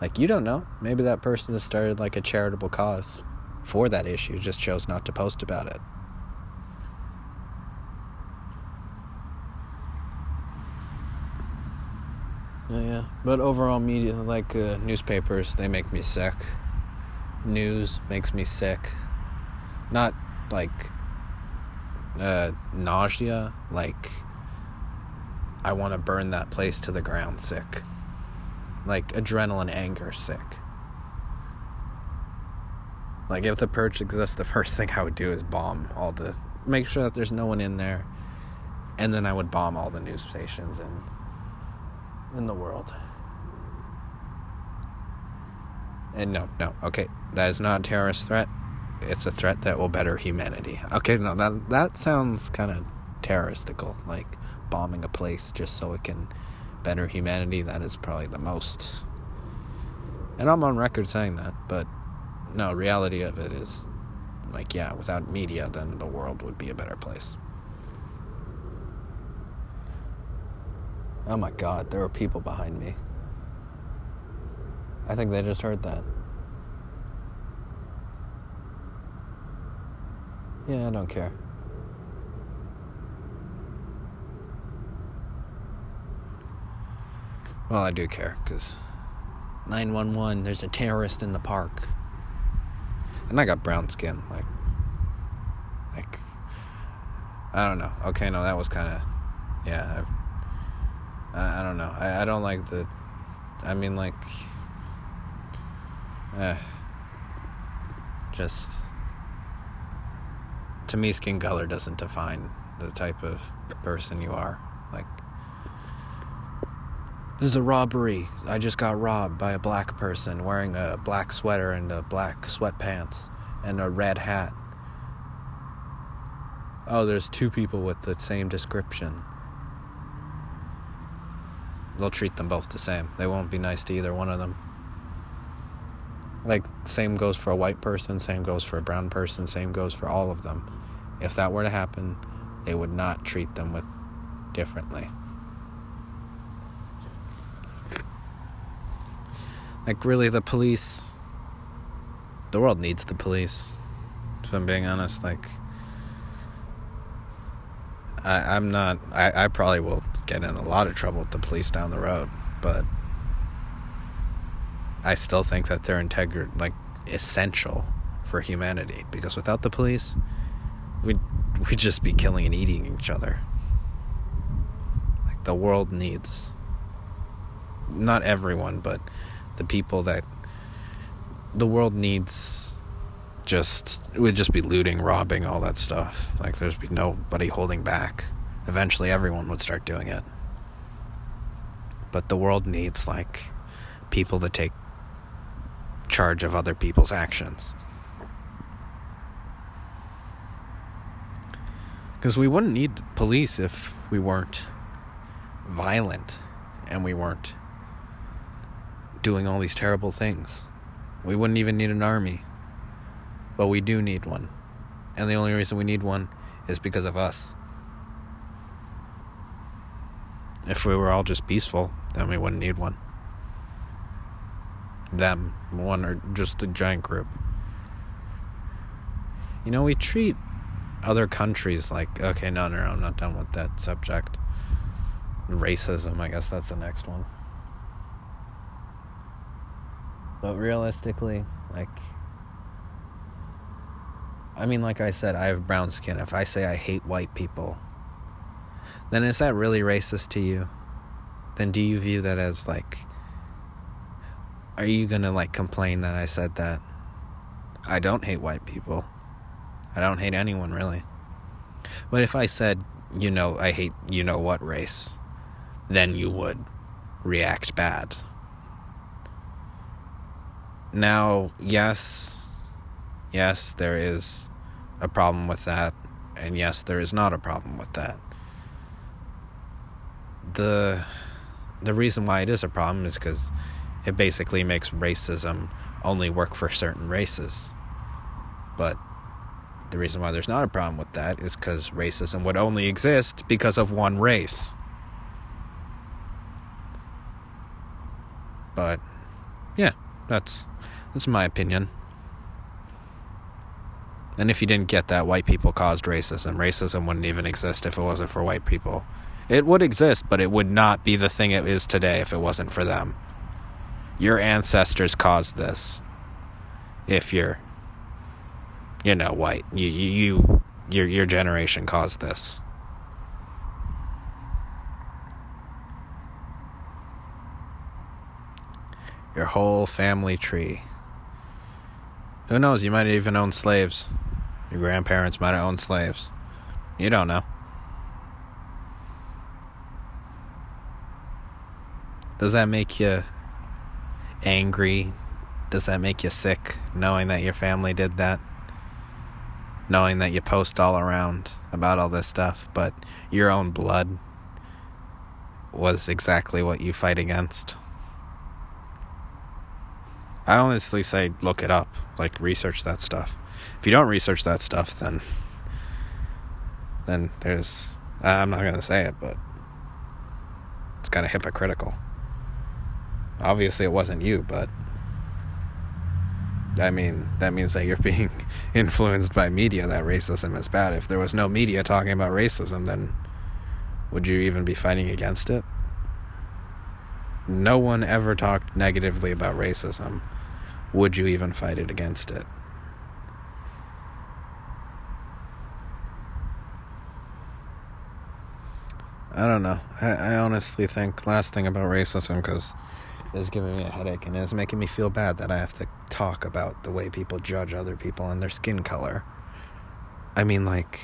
Like, you don't know. Maybe that person has started like a charitable cause for that issue, just chose not to post about it. But overall media, like uh, newspapers, they make me sick. News makes me sick. Not like uh, nausea, like I want to burn that place to the ground sick. Like adrenaline anger sick. Like if the purge exists, the first thing I would do is bomb all the make sure that there's no one in there. And then I would bomb all the news stations and in the world. And no, no, okay, that is not a terrorist threat. It's a threat that will better humanity. Okay, no, that that sounds kind of terroristical, like bombing a place just so it can better humanity. That is probably the most. And I'm on record saying that, but no, reality of it is like yeah, without media, then the world would be a better place. Oh my god, there were people behind me. I think they just heard that. Yeah, I don't care. Well, I do care, because 911, there's a terrorist in the park. And I got brown skin, like, like, I don't know. Okay, no, that was kind of, yeah, I, I don't know. I, I don't like the. I mean, like. Eh. Just. To me, skin color doesn't define the type of person you are. Like. There's a robbery. I just got robbed by a black person wearing a black sweater and a black sweatpants and a red hat. Oh, there's two people with the same description they'll treat them both the same. They won't be nice to either one of them. Like, same goes for a white person, same goes for a brown person, same goes for all of them. If that were to happen, they would not treat them with differently. Like, really, the police. The world needs the police. If I'm being honest, like. I, I'm not. I, I probably will get in a lot of trouble with the police down the road, but I still think that they're integral, like essential for humanity. Because without the police, we'd we'd just be killing and eating each other. Like the world needs not everyone, but the people that the world needs just would just be looting, robbing, all that stuff. Like there's be nobody holding back. Eventually everyone would start doing it. But the world needs like people to take charge of other people's actions. Because we wouldn't need police if we weren't violent and we weren't doing all these terrible things. We wouldn't even need an army. But we do need one. And the only reason we need one is because of us. If we were all just peaceful, then we wouldn't need one. Them, one, or just a giant group. You know, we treat other countries like, okay, no, no, no, I'm not done with that subject. Racism, I guess that's the next one. But realistically, like, I mean, like I said, I have brown skin. If I say I hate white people, then is that really racist to you? Then do you view that as like, are you gonna like complain that I said that? I don't hate white people. I don't hate anyone really. But if I said, you know, I hate you know what race, then you would react bad. Now, yes, yes, there is a problem with that, and yes, there is not a problem with that. The the reason why it is a problem is because it basically makes racism only work for certain races. But the reason why there's not a problem with that is because racism would only exist because of one race. But yeah, that's that's my opinion. And if you didn't get that, white people caused racism. Racism wouldn't even exist if it wasn't for white people. It would exist, but it would not be the thing it is today if it wasn't for them. Your ancestors caused this. If you're, you know, white, you you, you your your generation caused this. Your whole family tree. Who knows? You might even own slaves. Your grandparents might have owned slaves. You don't know. Does that make you angry? Does that make you sick knowing that your family did that? Knowing that you post all around about all this stuff, but your own blood was exactly what you fight against? I honestly say look it up, like research that stuff. If you don't research that stuff, then then there's I'm not to say it, but it's kind of hypocritical. Obviously, it wasn't you, but I mean, that means that you're being influenced by media that racism is bad. If there was no media talking about racism, then would you even be fighting against it? No one ever talked negatively about racism. Would you even fight it against it? I don't know. I, I honestly think last thing about racism because it's giving me a headache and it's making me feel bad that I have to talk about the way people judge other people and their skin color. I mean, like,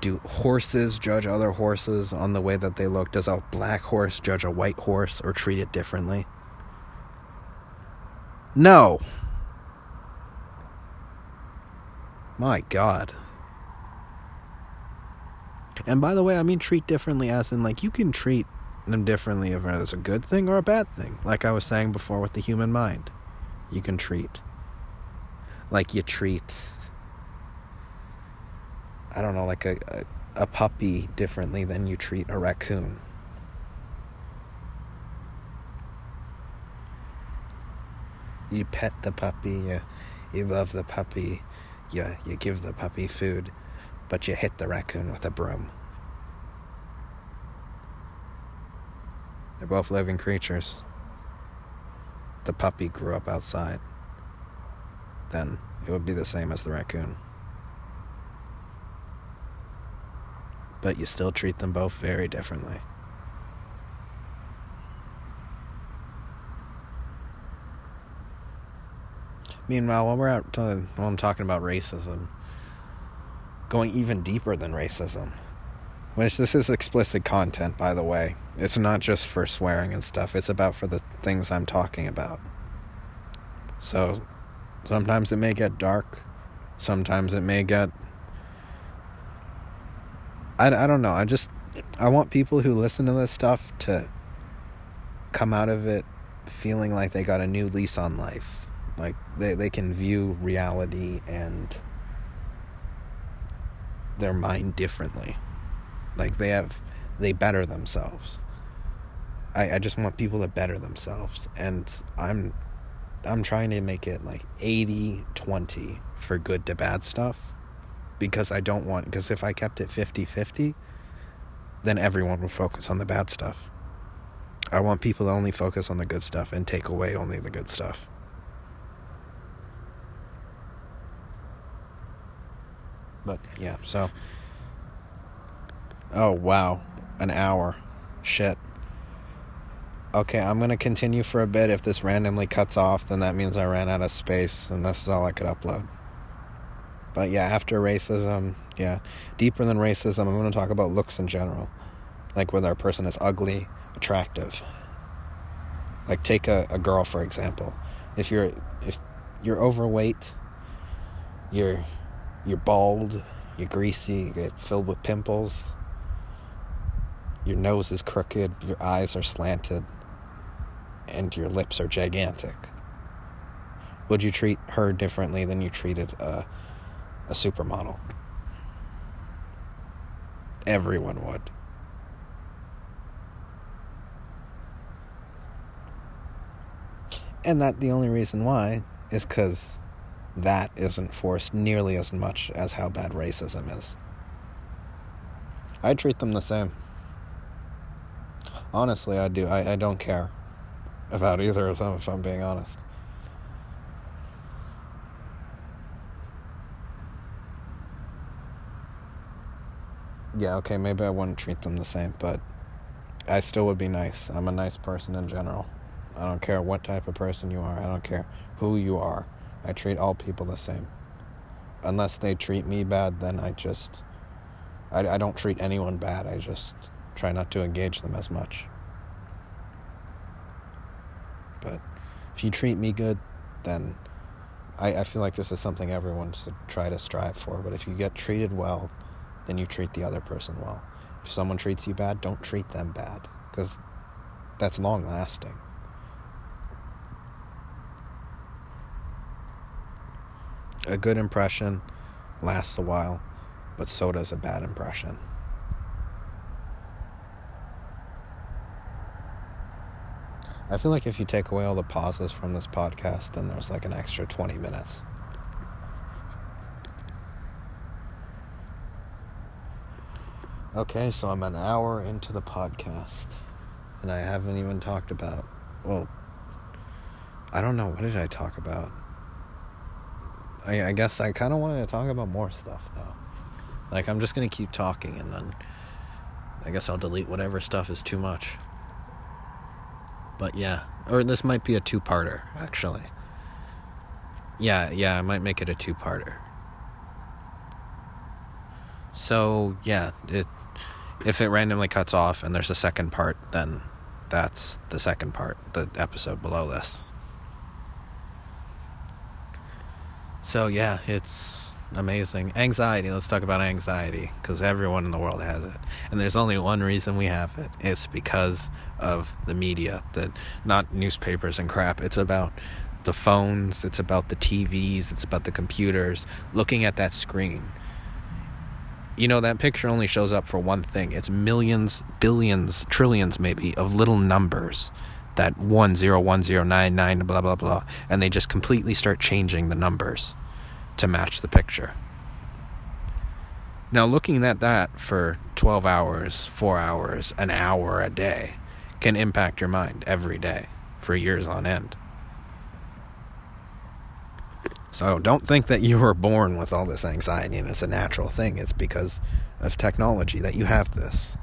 do horses judge other horses on the way that they look? Does a black horse judge a white horse or treat it differently? No. My God. And by the way, I mean treat differently as in, like, you can treat them differently if it's a good thing or a bad thing. Like I was saying before with the human mind, you can treat. Like you treat, I don't know, like a, a, a puppy differently than you treat a raccoon. You pet the puppy, you, you love the puppy, you, you give the puppy food, but you hit the raccoon with a broom. They're both living creatures. The puppy grew up outside. Then it would be the same as the raccoon. But you still treat them both very differently. Meanwhile, while we're out, I'm talking about racism, going even deeper than racism, which this is explicit content, by the way. It's not just for swearing and stuff, it's about for the things I'm talking about. So sometimes it may get dark, sometimes it may get. I, I don't know. I just. I want people who listen to this stuff to come out of it feeling like they got a new lease on life. Like they, they can view reality and their mind differently. Like they have, they better themselves. I, I just want people to better themselves. And I'm, I'm trying to make it like 80 20 for good to bad stuff. Because I don't want, because if I kept it 50 50, then everyone would focus on the bad stuff. I want people to only focus on the good stuff and take away only the good stuff. But yeah, so Oh, wow. An hour. Shit. Okay, I'm going to continue for a bit. If this randomly cuts off, then that means I ran out of space and this is all I could upload. But yeah, after racism, yeah, deeper than racism, I'm going to talk about looks in general. Like whether a person is ugly, attractive. Like take a, a girl for example. If you're if you're overweight, you're you're bald, you're greasy, you get filled with pimples, your nose is crooked, your eyes are slanted, and your lips are gigantic. Would you treat her differently than you treated a, a supermodel? Everyone would. And that the only reason why is because that isn't forced nearly as much as how bad racism is. I treat them the same. Honestly, I do. I, I don't care about either of them, if I'm being honest. Yeah, okay, maybe I wouldn't treat them the same, but I still would be nice. I'm a nice person in general. I don't care what type of person you are. I don't care who you are. I treat all people the same. Unless they treat me bad, then I just. I, I don't treat anyone bad. I just try not to engage them as much. But if you treat me good, then I, I feel like this is something everyone should try to strive for. But if you get treated well, then you treat the other person well. If someone treats you bad, don't treat them bad because that's long lasting. A good impression lasts a while, but so does a bad impression. I feel like if you take away all the pauses from this podcast, then there's like an extra 20 minutes. Okay, so I'm an hour into the podcast, and I haven't even talked about. Well, I don't know. What did I talk about? I, I guess I kind of wanted to talk about more stuff, though. Like, I'm just going to keep talking, and then I guess I'll delete whatever stuff is too much. But yeah, or this might be a two parter, actually. Yeah, yeah, I might make it a two parter. So, yeah, it if it randomly cuts off and there's a second part, then that's the second part, the episode below this. So, yeah, it's amazing. Anxiety, let's talk about anxiety because everyone in the world has it. And there's only one reason we have it it's because of the media, that not newspapers and crap. It's about the phones, it's about the TVs, it's about the computers, looking at that screen you know that picture only shows up for one thing. It's millions billions trillions maybe of little numbers that 101099 blah blah blah and they just completely start changing the numbers to match the picture. Now looking at that for 12 hours 4 hours an hour a day can impact your mind every day for years on end so don't think that you were born with all this anxiety and it's a natural thing. It's because of technology that you have this.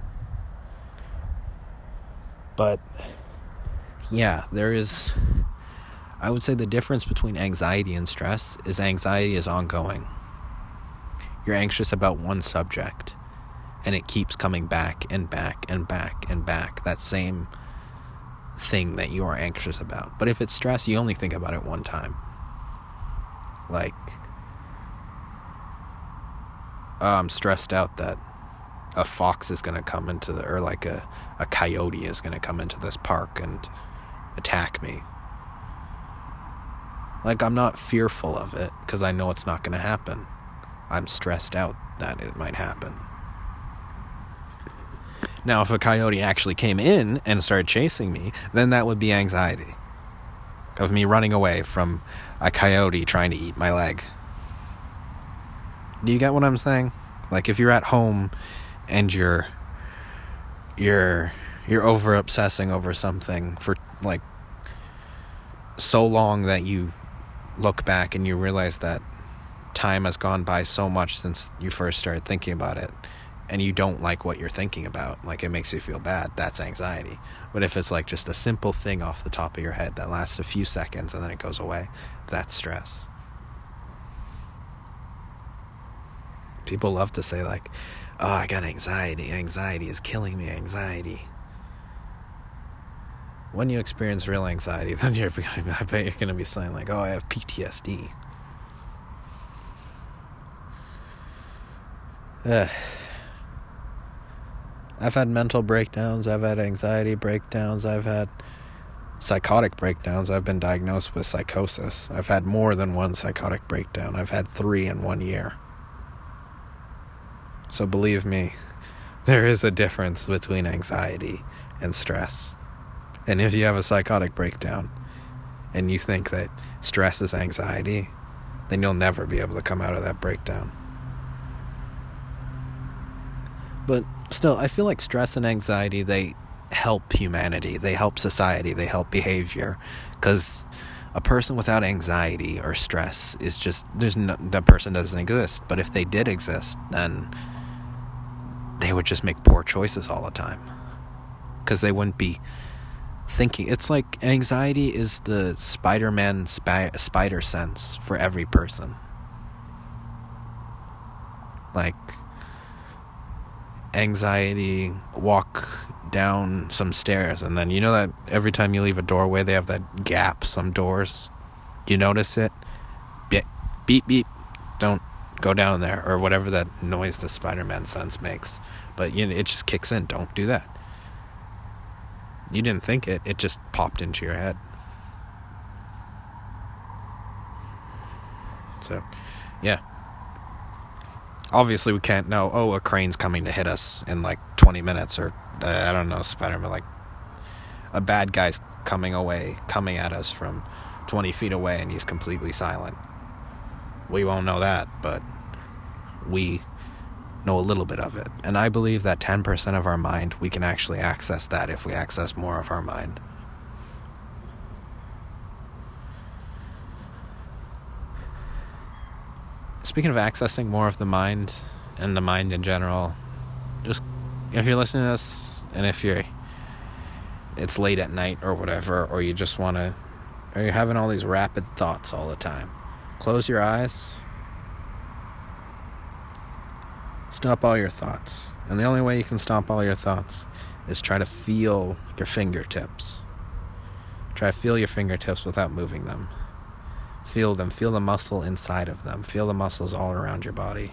But yeah, there is I would say the difference between anxiety and stress is anxiety is ongoing. You're anxious about one subject and it keeps coming back and back and back and back. That same thing that you are anxious about. But if it's stress, you only think about it one time. Like, oh, I'm stressed out that a fox is going to come into the, or like a, a coyote is going to come into this park and attack me. Like, I'm not fearful of it because I know it's not going to happen. I'm stressed out that it might happen. Now, if a coyote actually came in and started chasing me, then that would be anxiety of me running away from a coyote trying to eat my leg. Do you get what I'm saying? Like if you're at home and you're you're you're over obsessing over something for like so long that you look back and you realize that time has gone by so much since you first started thinking about it and you don't like what you're thinking about, like it makes you feel bad, that's anxiety. But if it's like just a simple thing off the top of your head that lasts a few seconds and then it goes away, that's stress. People love to say, like, oh, I got anxiety. Anxiety is killing me. Anxiety. When you experience real anxiety, then you're, I bet you're going to be saying, like, oh, I have PTSD. Uh, I've had mental breakdowns, I've had anxiety breakdowns, I've had psychotic breakdowns. I've been diagnosed with psychosis. I've had more than one psychotic breakdown. I've had three in one year. So believe me, there is a difference between anxiety and stress. And if you have a psychotic breakdown and you think that stress is anxiety, then you'll never be able to come out of that breakdown. But still, I feel like stress and anxiety, they help humanity, they help society, they help behavior. Because a person without anxiety or stress is just, there's no, that person doesn't exist. But if they did exist, then they would just make poor choices all the time. Because they wouldn't be thinking. It's like anxiety is the Spider Man spy, spider sense for every person. Like, anxiety, walk down some stairs, and then you know that every time you leave a doorway, they have that gap, some doors. You notice it? Beep, beep, beep. Don't go down there, or whatever that noise the Spider Man sense makes. But you know, it just kicks in. Don't do that. You didn't think it, it just popped into your head. So, yeah obviously we can't know oh a crane's coming to hit us in like 20 minutes or uh, i don't know spider-man like a bad guy's coming away coming at us from 20 feet away and he's completely silent. We won't know that but we know a little bit of it. And i believe that 10% of our mind we can actually access that if we access more of our mind speaking of accessing more of the mind and the mind in general, just if you're listening to this and if you're it's late at night or whatever, or you just want to, or you're having all these rapid thoughts all the time, close your eyes, stop all your thoughts. And the only way you can stop all your thoughts is try to feel your fingertips. Try to feel your fingertips without moving them. Feel them. Feel the muscle inside of them. Feel the muscles all around your body.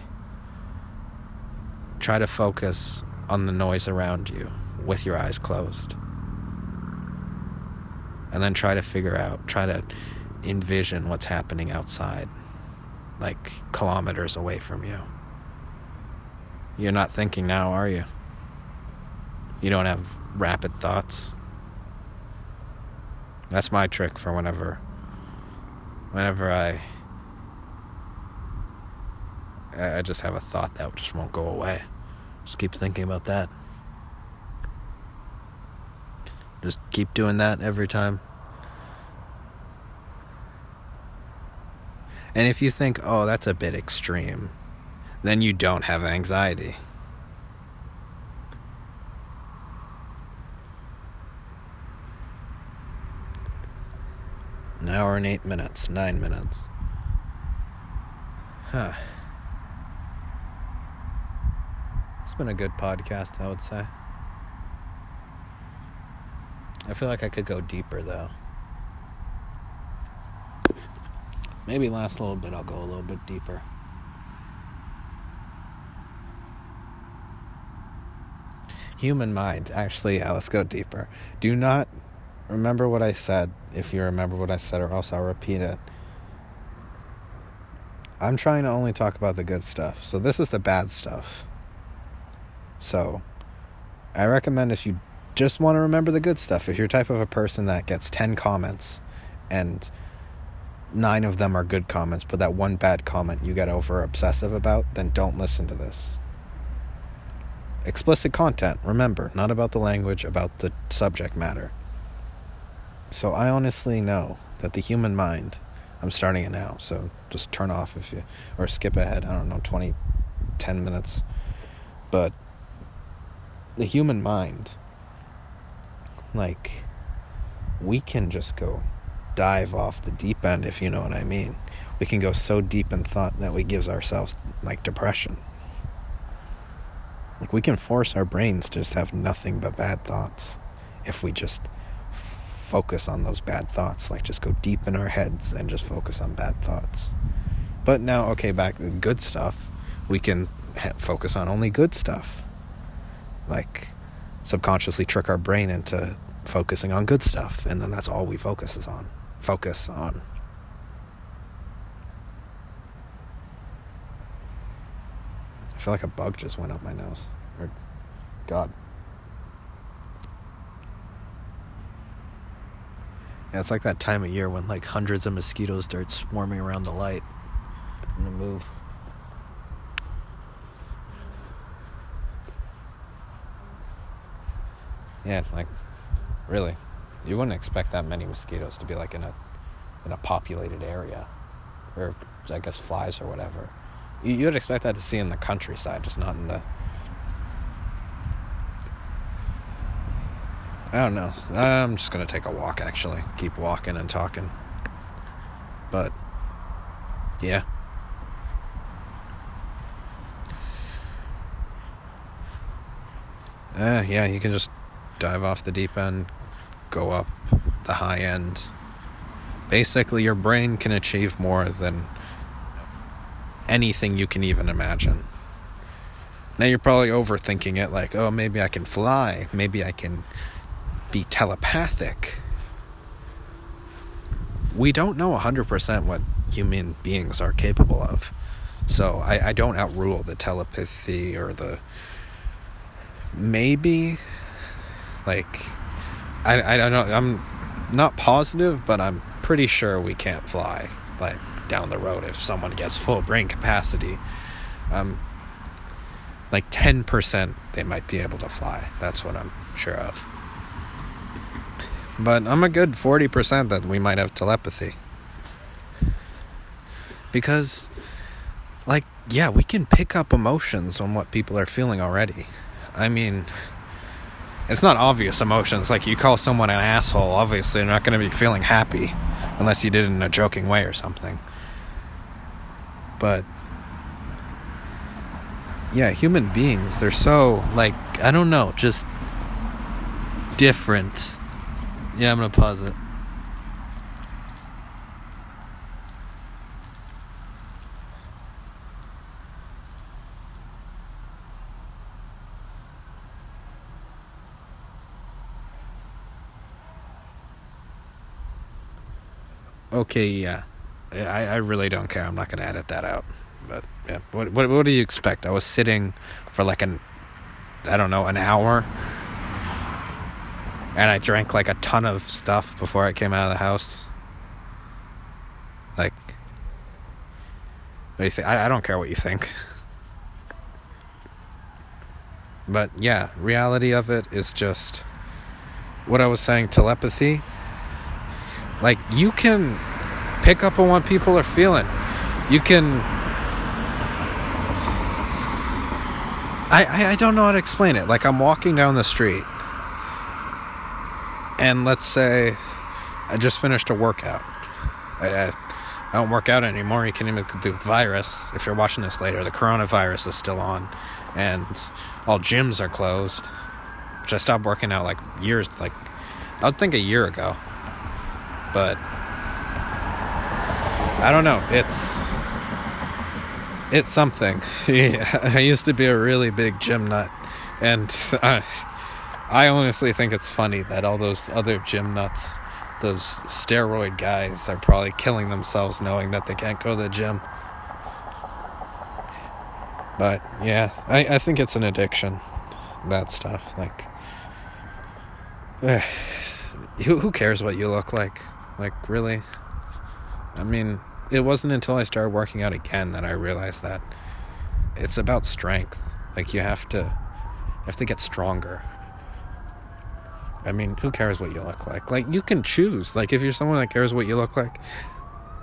Try to focus on the noise around you with your eyes closed. And then try to figure out, try to envision what's happening outside, like kilometers away from you. You're not thinking now, are you? You don't have rapid thoughts. That's my trick for whenever whenever I I just have a thought that just won't go away. Just keep thinking about that. Just keep doing that every time. And if you think, oh, that's a bit extreme, then you don't have anxiety. Hour and eight minutes, nine minutes. Huh. It's been a good podcast, I would say. I feel like I could go deeper, though. Maybe last little bit, I'll go a little bit deeper. Human mind. Actually, yeah, let's go deeper. Do not remember what I said, if you remember what I said, or else I'll repeat it. I'm trying to only talk about the good stuff. So this is the bad stuff. So I recommend if you just want to remember the good stuff, if you're type of a person that gets 10 comments and nine of them are good comments, but that one bad comment you get over obsessive about, then don't listen to this. Explicit content, remember, not about the language, about the subject matter. So I honestly know that the human mind, I'm starting it now, so just turn off if you, or skip ahead, I don't know, 20, 10 minutes. But the human mind, like, we can just go dive off the deep end, if you know what I mean. We can go so deep in thought that we gives ourselves, like, depression. Like we can force our brains to just have nothing but bad thoughts if we just focus on those bad thoughts. Like just go deep in our heads and just focus on bad thoughts. But now, okay, back to the good stuff. We can ha- focus on only good stuff. Like subconsciously trick our brain into focusing on good stuff, and then that's all we focus is on. Focus on. I feel like a bug just went up my nose. Or, God. Yeah, it's like that time of year when like hundreds of mosquitoes start swarming around the light. I'm gonna move. Yeah, like really, you wouldn't expect that many mosquitoes to be like in a in a populated area, or I guess flies or whatever. You, would expect that to see in the countryside, just not in the. I don't know. I'm just gonna take a walk. Actually, keep walking and talking. But yeah. Uh, yeah, you can just dive off the deep end, go up the high end. Basically, your brain can achieve more than anything you can even imagine. Now you're probably overthinking it like, oh, maybe I can fly, maybe I can be telepathic. We don't know 100% what human beings are capable of. So I, I don't outrule the telepathy or the maybe like I, I don't know i'm not positive but i'm pretty sure we can't fly like down the road if someone gets full brain capacity um like 10% they might be able to fly that's what i'm sure of but i'm a good 40% that we might have telepathy because like yeah we can pick up emotions on what people are feeling already I mean, it's not obvious emotions. Like you call someone an asshole, obviously they're not going to be feeling happy unless you did it in a joking way or something. But yeah, human beings, they're so like I don't know, just different. Yeah, I'm going to pause it. okay, yeah. I, I really don't care. I'm not going to edit that out. But yeah, what, what what do you expect? I was sitting for like an I don't know, an hour. And I drank like a ton of stuff before I came out of the house. Like what do you think? I, I don't care what you think. But yeah, reality of it is just what I was saying telepathy like you can pick up on what people are feeling. You can I, I, I don't know how to explain it. Like I'm walking down the street and let's say I just finished a workout. I, I, I don't work out anymore. You can even do the virus. If you're watching this later, the coronavirus is still on, and all gyms are closed. Which I stopped working out like years, like I would think a year ago but I don't know. It's it's something. I used to be a really big gym nut, and I honestly think it's funny that all those other gym nuts, those steroid guys, are probably killing themselves knowing that they can't go to the gym. But yeah, I, I think it's an addiction. That stuff, like, who who cares what you look like? Like, really? I mean, it wasn't until I started working out again that I realized that it's about strength. Like, you have to, you have to get stronger. I mean, who cares what you look like? Like, you can choose. Like, if you're someone that cares what you look like,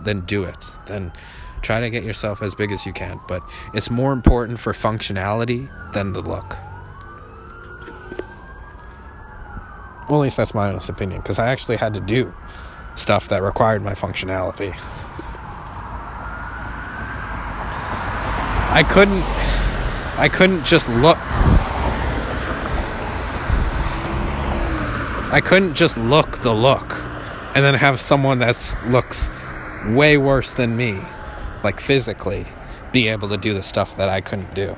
then do it. Then try to get yourself as big as you can. But it's more important for functionality than the look. Well, at least that's my honest opinion, because I actually had to do stuff that required my functionality. I couldn't I couldn't just look. I couldn't just look the look and then have someone that looks way worse than me, like physically, be able to do the stuff that I couldn't do.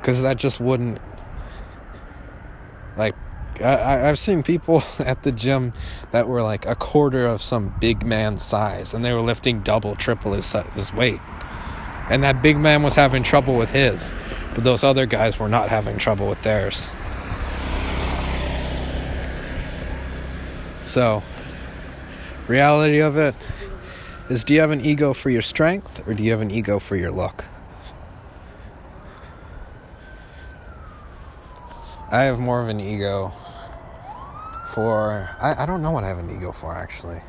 Because that just wouldn't. Like, I, I've seen people at the gym that were like a quarter of some big man size, and they were lifting double, triple his, his weight. And that big man was having trouble with his, but those other guys were not having trouble with theirs. So, reality of it is do you have an ego for your strength or do you have an ego for your look? I have more of an ego for. I, I don't know what I have an ego for actually.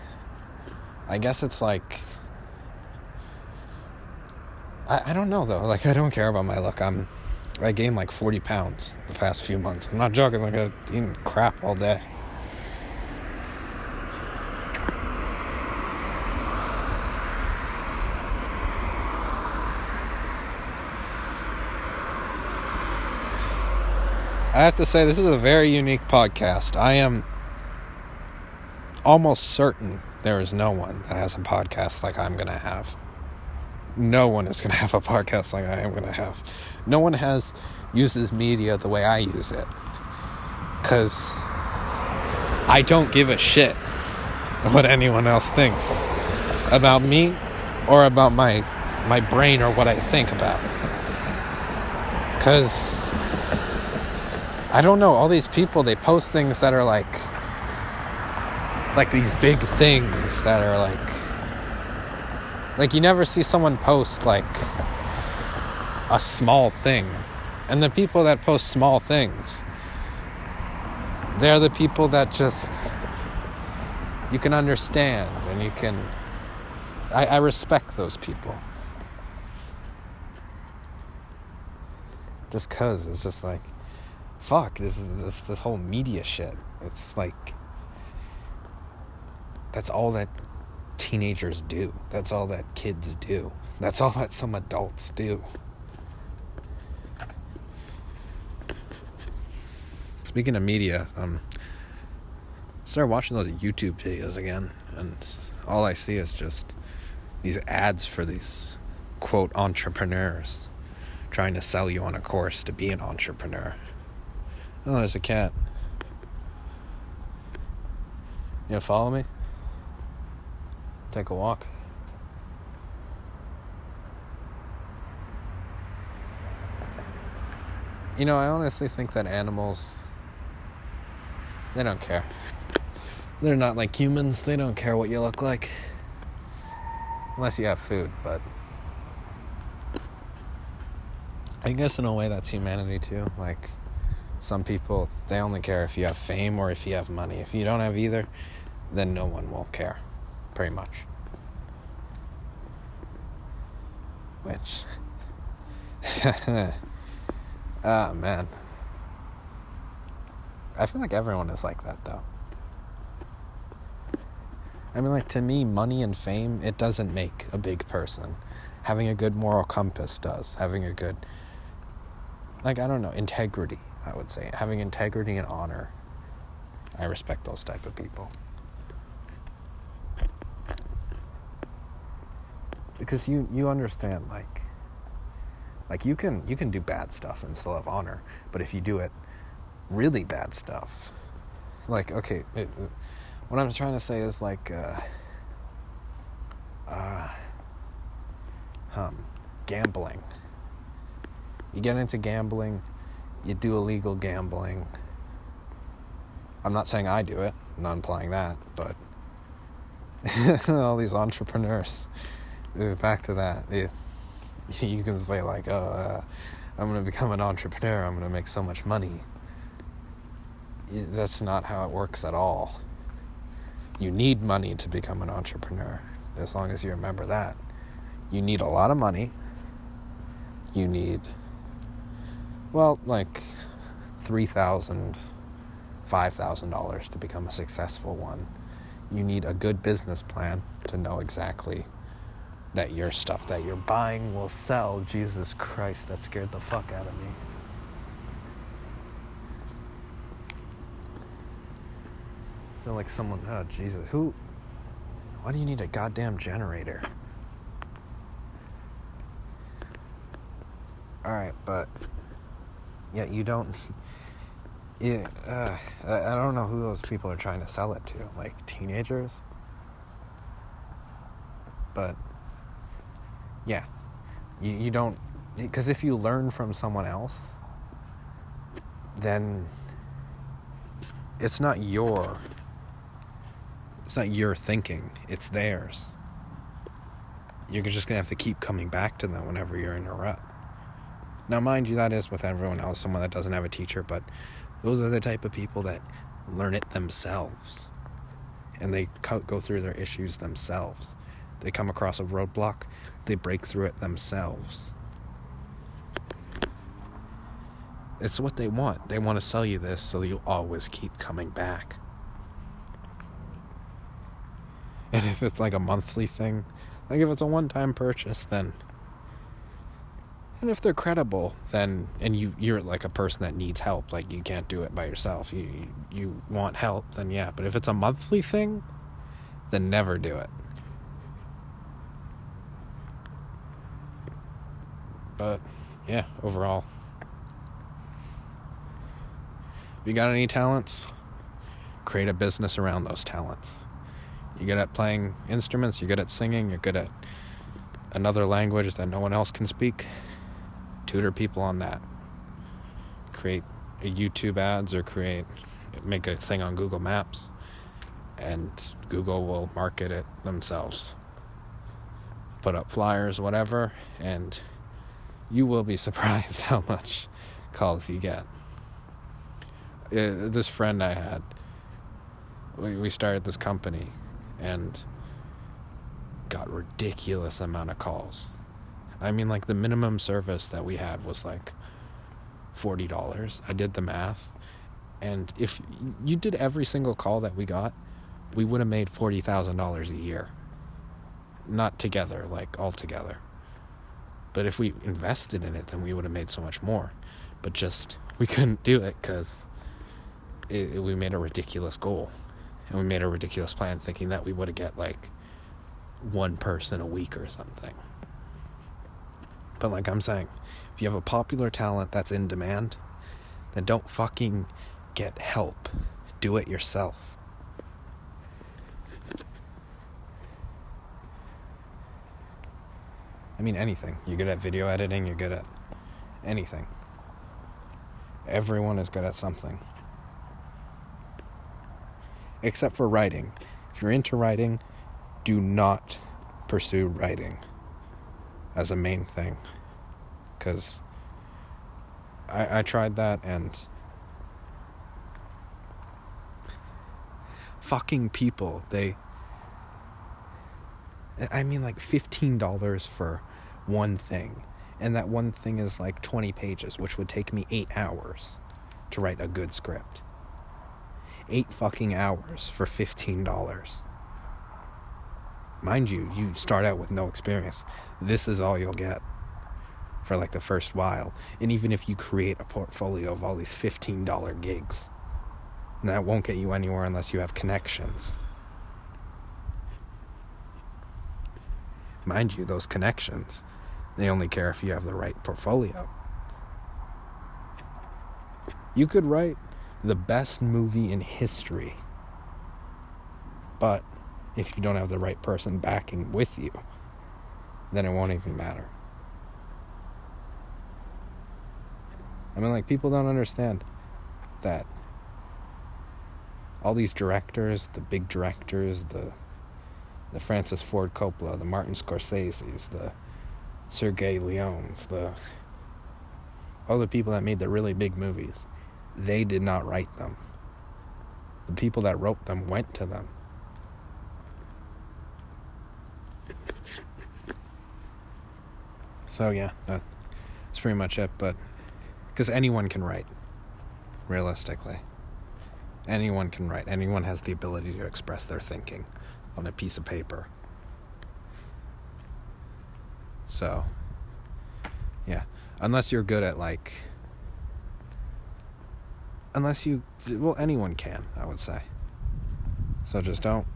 I guess it's like. I, I don't know though. Like, I don't care about my look. I'm. I gained like 40 pounds the past few months. I'm not joking. Like, I've eaten crap all day. I have to say, this is a very unique podcast. I am almost certain there is no one that has a podcast like I'm going to have. No one is going to have a podcast like I am going to have. No one has uses media the way I use it. Because I don't give a shit what anyone else thinks about me or about my my brain or what I think about. Cuz I don't know, all these people, they post things that are like, like these big things that are like, like you never see someone post like a small thing. And the people that post small things, they're the people that just, you can understand and you can, I, I respect those people. Just cause it's just like, fuck this is this this whole media shit. It's like that's all that teenagers do. That's all that kids do. That's all that some adults do. Speaking of media um started watching those youtube videos again and all i see is just these ads for these quote entrepreneurs trying to sell you on a course to be an entrepreneur Oh, there's a cat. You gonna follow me? Take a walk. You know, I honestly think that animals, they don't care. They're not like humans, they don't care what you look like. Unless you have food, but. I guess in a way that's humanity too. Like, some people, they only care if you have fame or if you have money. If you don't have either, then no one will care, pretty much. Which, oh man. I feel like everyone is like that though. I mean, like, to me, money and fame, it doesn't make a big person. Having a good moral compass does. Having a good, like, I don't know, integrity I would say. Having integrity and honor. I respect those type of people. Because you you understand like like you can you can do bad stuff and still have honor, but if you do it really bad stuff, like okay, it, what I'm trying to say is like uh, uh, um, gambling. You get into gambling, you do illegal gambling. I'm not saying I do it, I'm not implying that, but all these entrepreneurs, back to that. you can say, like, oh, uh, I'm going to become an entrepreneur, I'm going to make so much money. That's not how it works at all. You need money to become an entrepreneur, as long as you remember that. You need a lot of money. You need well, like $3,000, $5,000 to become a successful one. You need a good business plan to know exactly that your stuff that you're buying will sell. Jesus Christ, that scared the fuck out of me. So like someone, oh Jesus, who? Why do you need a goddamn generator? All right, but yeah, you don't. Uh, I don't know who those people are trying to sell it to, like teenagers. But yeah, you you don't because if you learn from someone else, then it's not your it's not your thinking, it's theirs. You're just gonna have to keep coming back to them whenever you're in a rut. Now, mind you, that is with everyone else, someone that doesn't have a teacher, but those are the type of people that learn it themselves. And they go through their issues themselves. They come across a roadblock, they break through it themselves. It's what they want. They want to sell you this so you always keep coming back. And if it's like a monthly thing, like if it's a one time purchase, then and if they're credible, then and you you're like a person that needs help, like you can't do it by yourself. You you want help, then yeah. But if it's a monthly thing, then never do it. But yeah, overall. If you got any talents, create a business around those talents. You're good at playing instruments, you're good at singing, you're good at another language that no one else can speak tutor people on that. Create YouTube ads or create make a thing on Google Maps and Google will market it themselves. Put up flyers, whatever, and you will be surprised how much calls you get. Uh, this friend I had, we started this company and got ridiculous amount of calls I mean, like the minimum service that we had was like $40. I did the math. And if you did every single call that we got, we would have made $40,000 a year. Not together, like all together. But if we invested in it, then we would have made so much more. But just, we couldn't do it because we made a ridiculous goal. And we made a ridiculous plan thinking that we would get like one person a week or something. But like I'm saying, if you have a popular talent that's in demand, then don't fucking get help. Do it yourself. I mean, anything. You're good at video editing, you're good at anything. Everyone is good at something. Except for writing. If you're into writing, do not pursue writing as a main thing. Because I, I tried that and fucking people they I mean like $15 for one thing. And that one thing is like 20 pages which would take me 8 hours to write a good script. 8 fucking hours for $15 mind you, you start out with no experience. This is all you'll get for like the first while. And even if you create a portfolio of all these $15 gigs, that won't get you anywhere unless you have connections. Mind you, those connections, they only care if you have the right portfolio. You could write the best movie in history, but if you don't have the right person backing with you, then it won't even matter. I mean, like, people don't understand that all these directors, the big directors, the the Francis Ford Coppola, the Martin Scorsese's, the Sergei Leones, the all the people that made the really big movies, they did not write them. The people that wrote them went to them. So yeah, that's pretty much it. But because anyone can write, realistically, anyone can write. Anyone has the ability to express their thinking on a piece of paper. So, yeah. Unless you're good at, like, unless you, well, anyone can, I would say. So just don't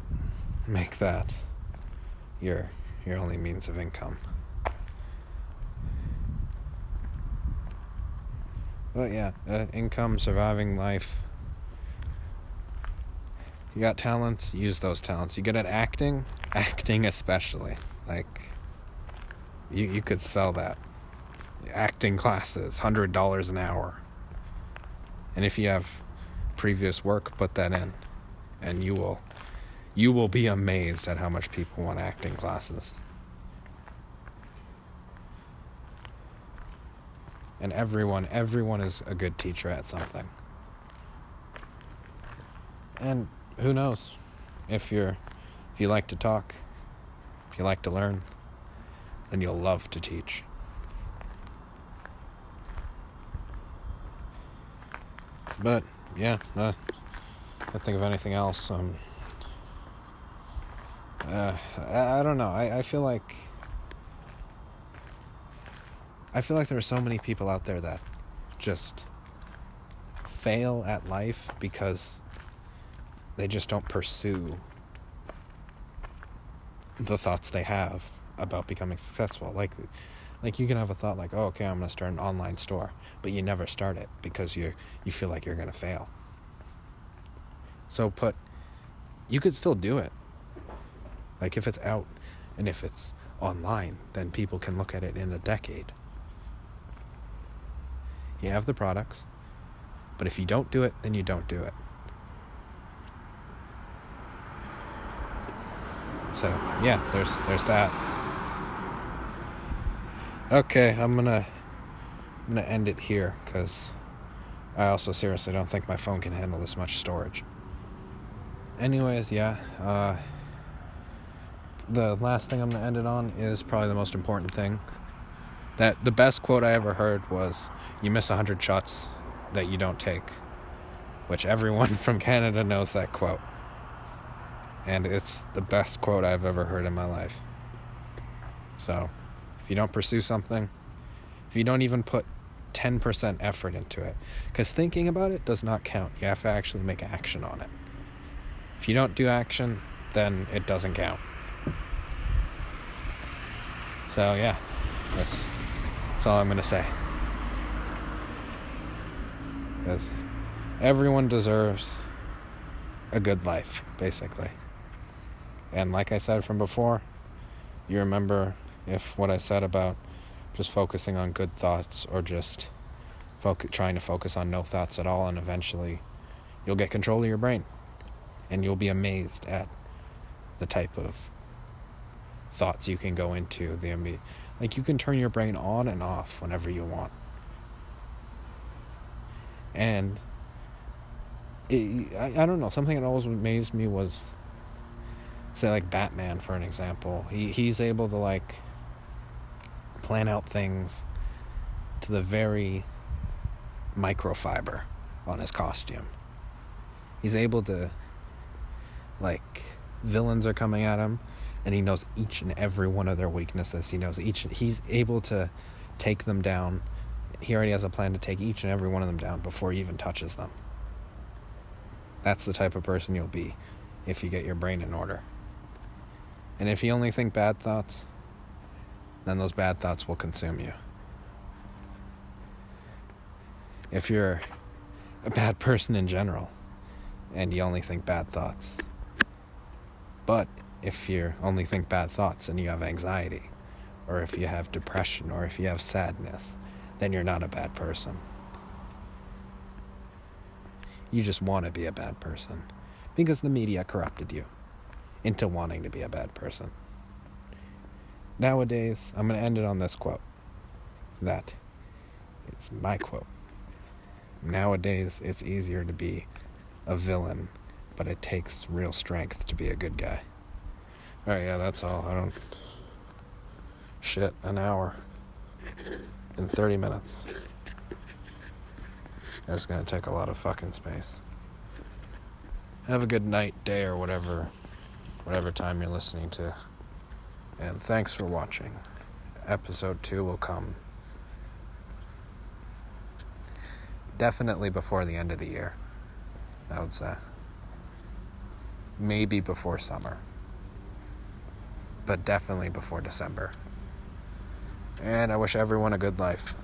make that your your only means of income. But yeah, uh, income, surviving life. You got talents, use those talents. You good at acting, acting especially. Like you you could sell that. Acting classes, hundred dollars an hour. And if you have previous work, put that in, and you will you will be amazed at how much people want acting classes. And everyone, everyone is a good teacher at something. And who knows if you're if you like to talk, if you like to learn, then you'll love to teach. But yeah, uh, I can't think of anything else. Um, uh, I, I don't know. I, I feel like I feel like there are so many people out there that just fail at life because they just don't pursue the thoughts they have about becoming successful. Like like you can have a thought like, "Oh, okay, I'm going to start an online store," but you never start it because you you feel like you're going to fail. So put you could still do it. Like if it's out and if it's online, then people can look at it in a decade. You have the products, but if you don't do it, then you don't do it. So, yeah, there's there's that. Okay, I'm to I'm to end it here cuz I also seriously don't think my phone can handle this much storage. Anyways, yeah, uh the last thing I'm to end it on is probably the most important thing. That the best quote I ever heard was you miss 100 shots that you don't take, which everyone from Canada knows that quote. And it's the best quote I've ever heard in my life. So, if you don't pursue something, if you don't even put 10% effort into it, because thinking about it does not count. You have to actually make action on it. If you don't do action, then it doesn't count. So yeah, that's that's all I'm gonna say. Because everyone deserves a good life, basically. And like I said from before, you remember if what I said about just focusing on good thoughts or just trying to focus on no thoughts at all, and eventually you'll get control of your brain. And you'll be amazed at the type of thoughts you can go into the. Like you can turn your brain on and off whenever you want. And it, I, I don't know, something that always amazed me was say like Batman for an example. He he's able to like plan out things to the very microfiber on his costume. He's able to like villains are coming at him and he knows each and every one of their weaknesses. He knows each. He's able to take them down. He already has a plan to take each and every one of them down before he even touches them. That's the type of person you'll be if you get your brain in order. And if you only think bad thoughts, then those bad thoughts will consume you. If you're a bad person in general and you only think bad thoughts, but if you only think bad thoughts and you have anxiety, or if you have depression, or if you have sadness, then you're not a bad person. You just want to be a bad person because the media corrupted you into wanting to be a bad person. Nowadays, I'm going to end it on this quote. That is my quote. Nowadays, it's easier to be a villain, but it takes real strength to be a good guy. Alright, yeah, that's all. I don't. Shit, an hour. In 30 minutes. That's gonna take a lot of fucking space. Have a good night, day, or whatever, whatever time you're listening to. And thanks for watching. episode 2 will come definitely before the end of the year. I would say. Maybe before summer. But definitely before December. And I wish everyone a good life.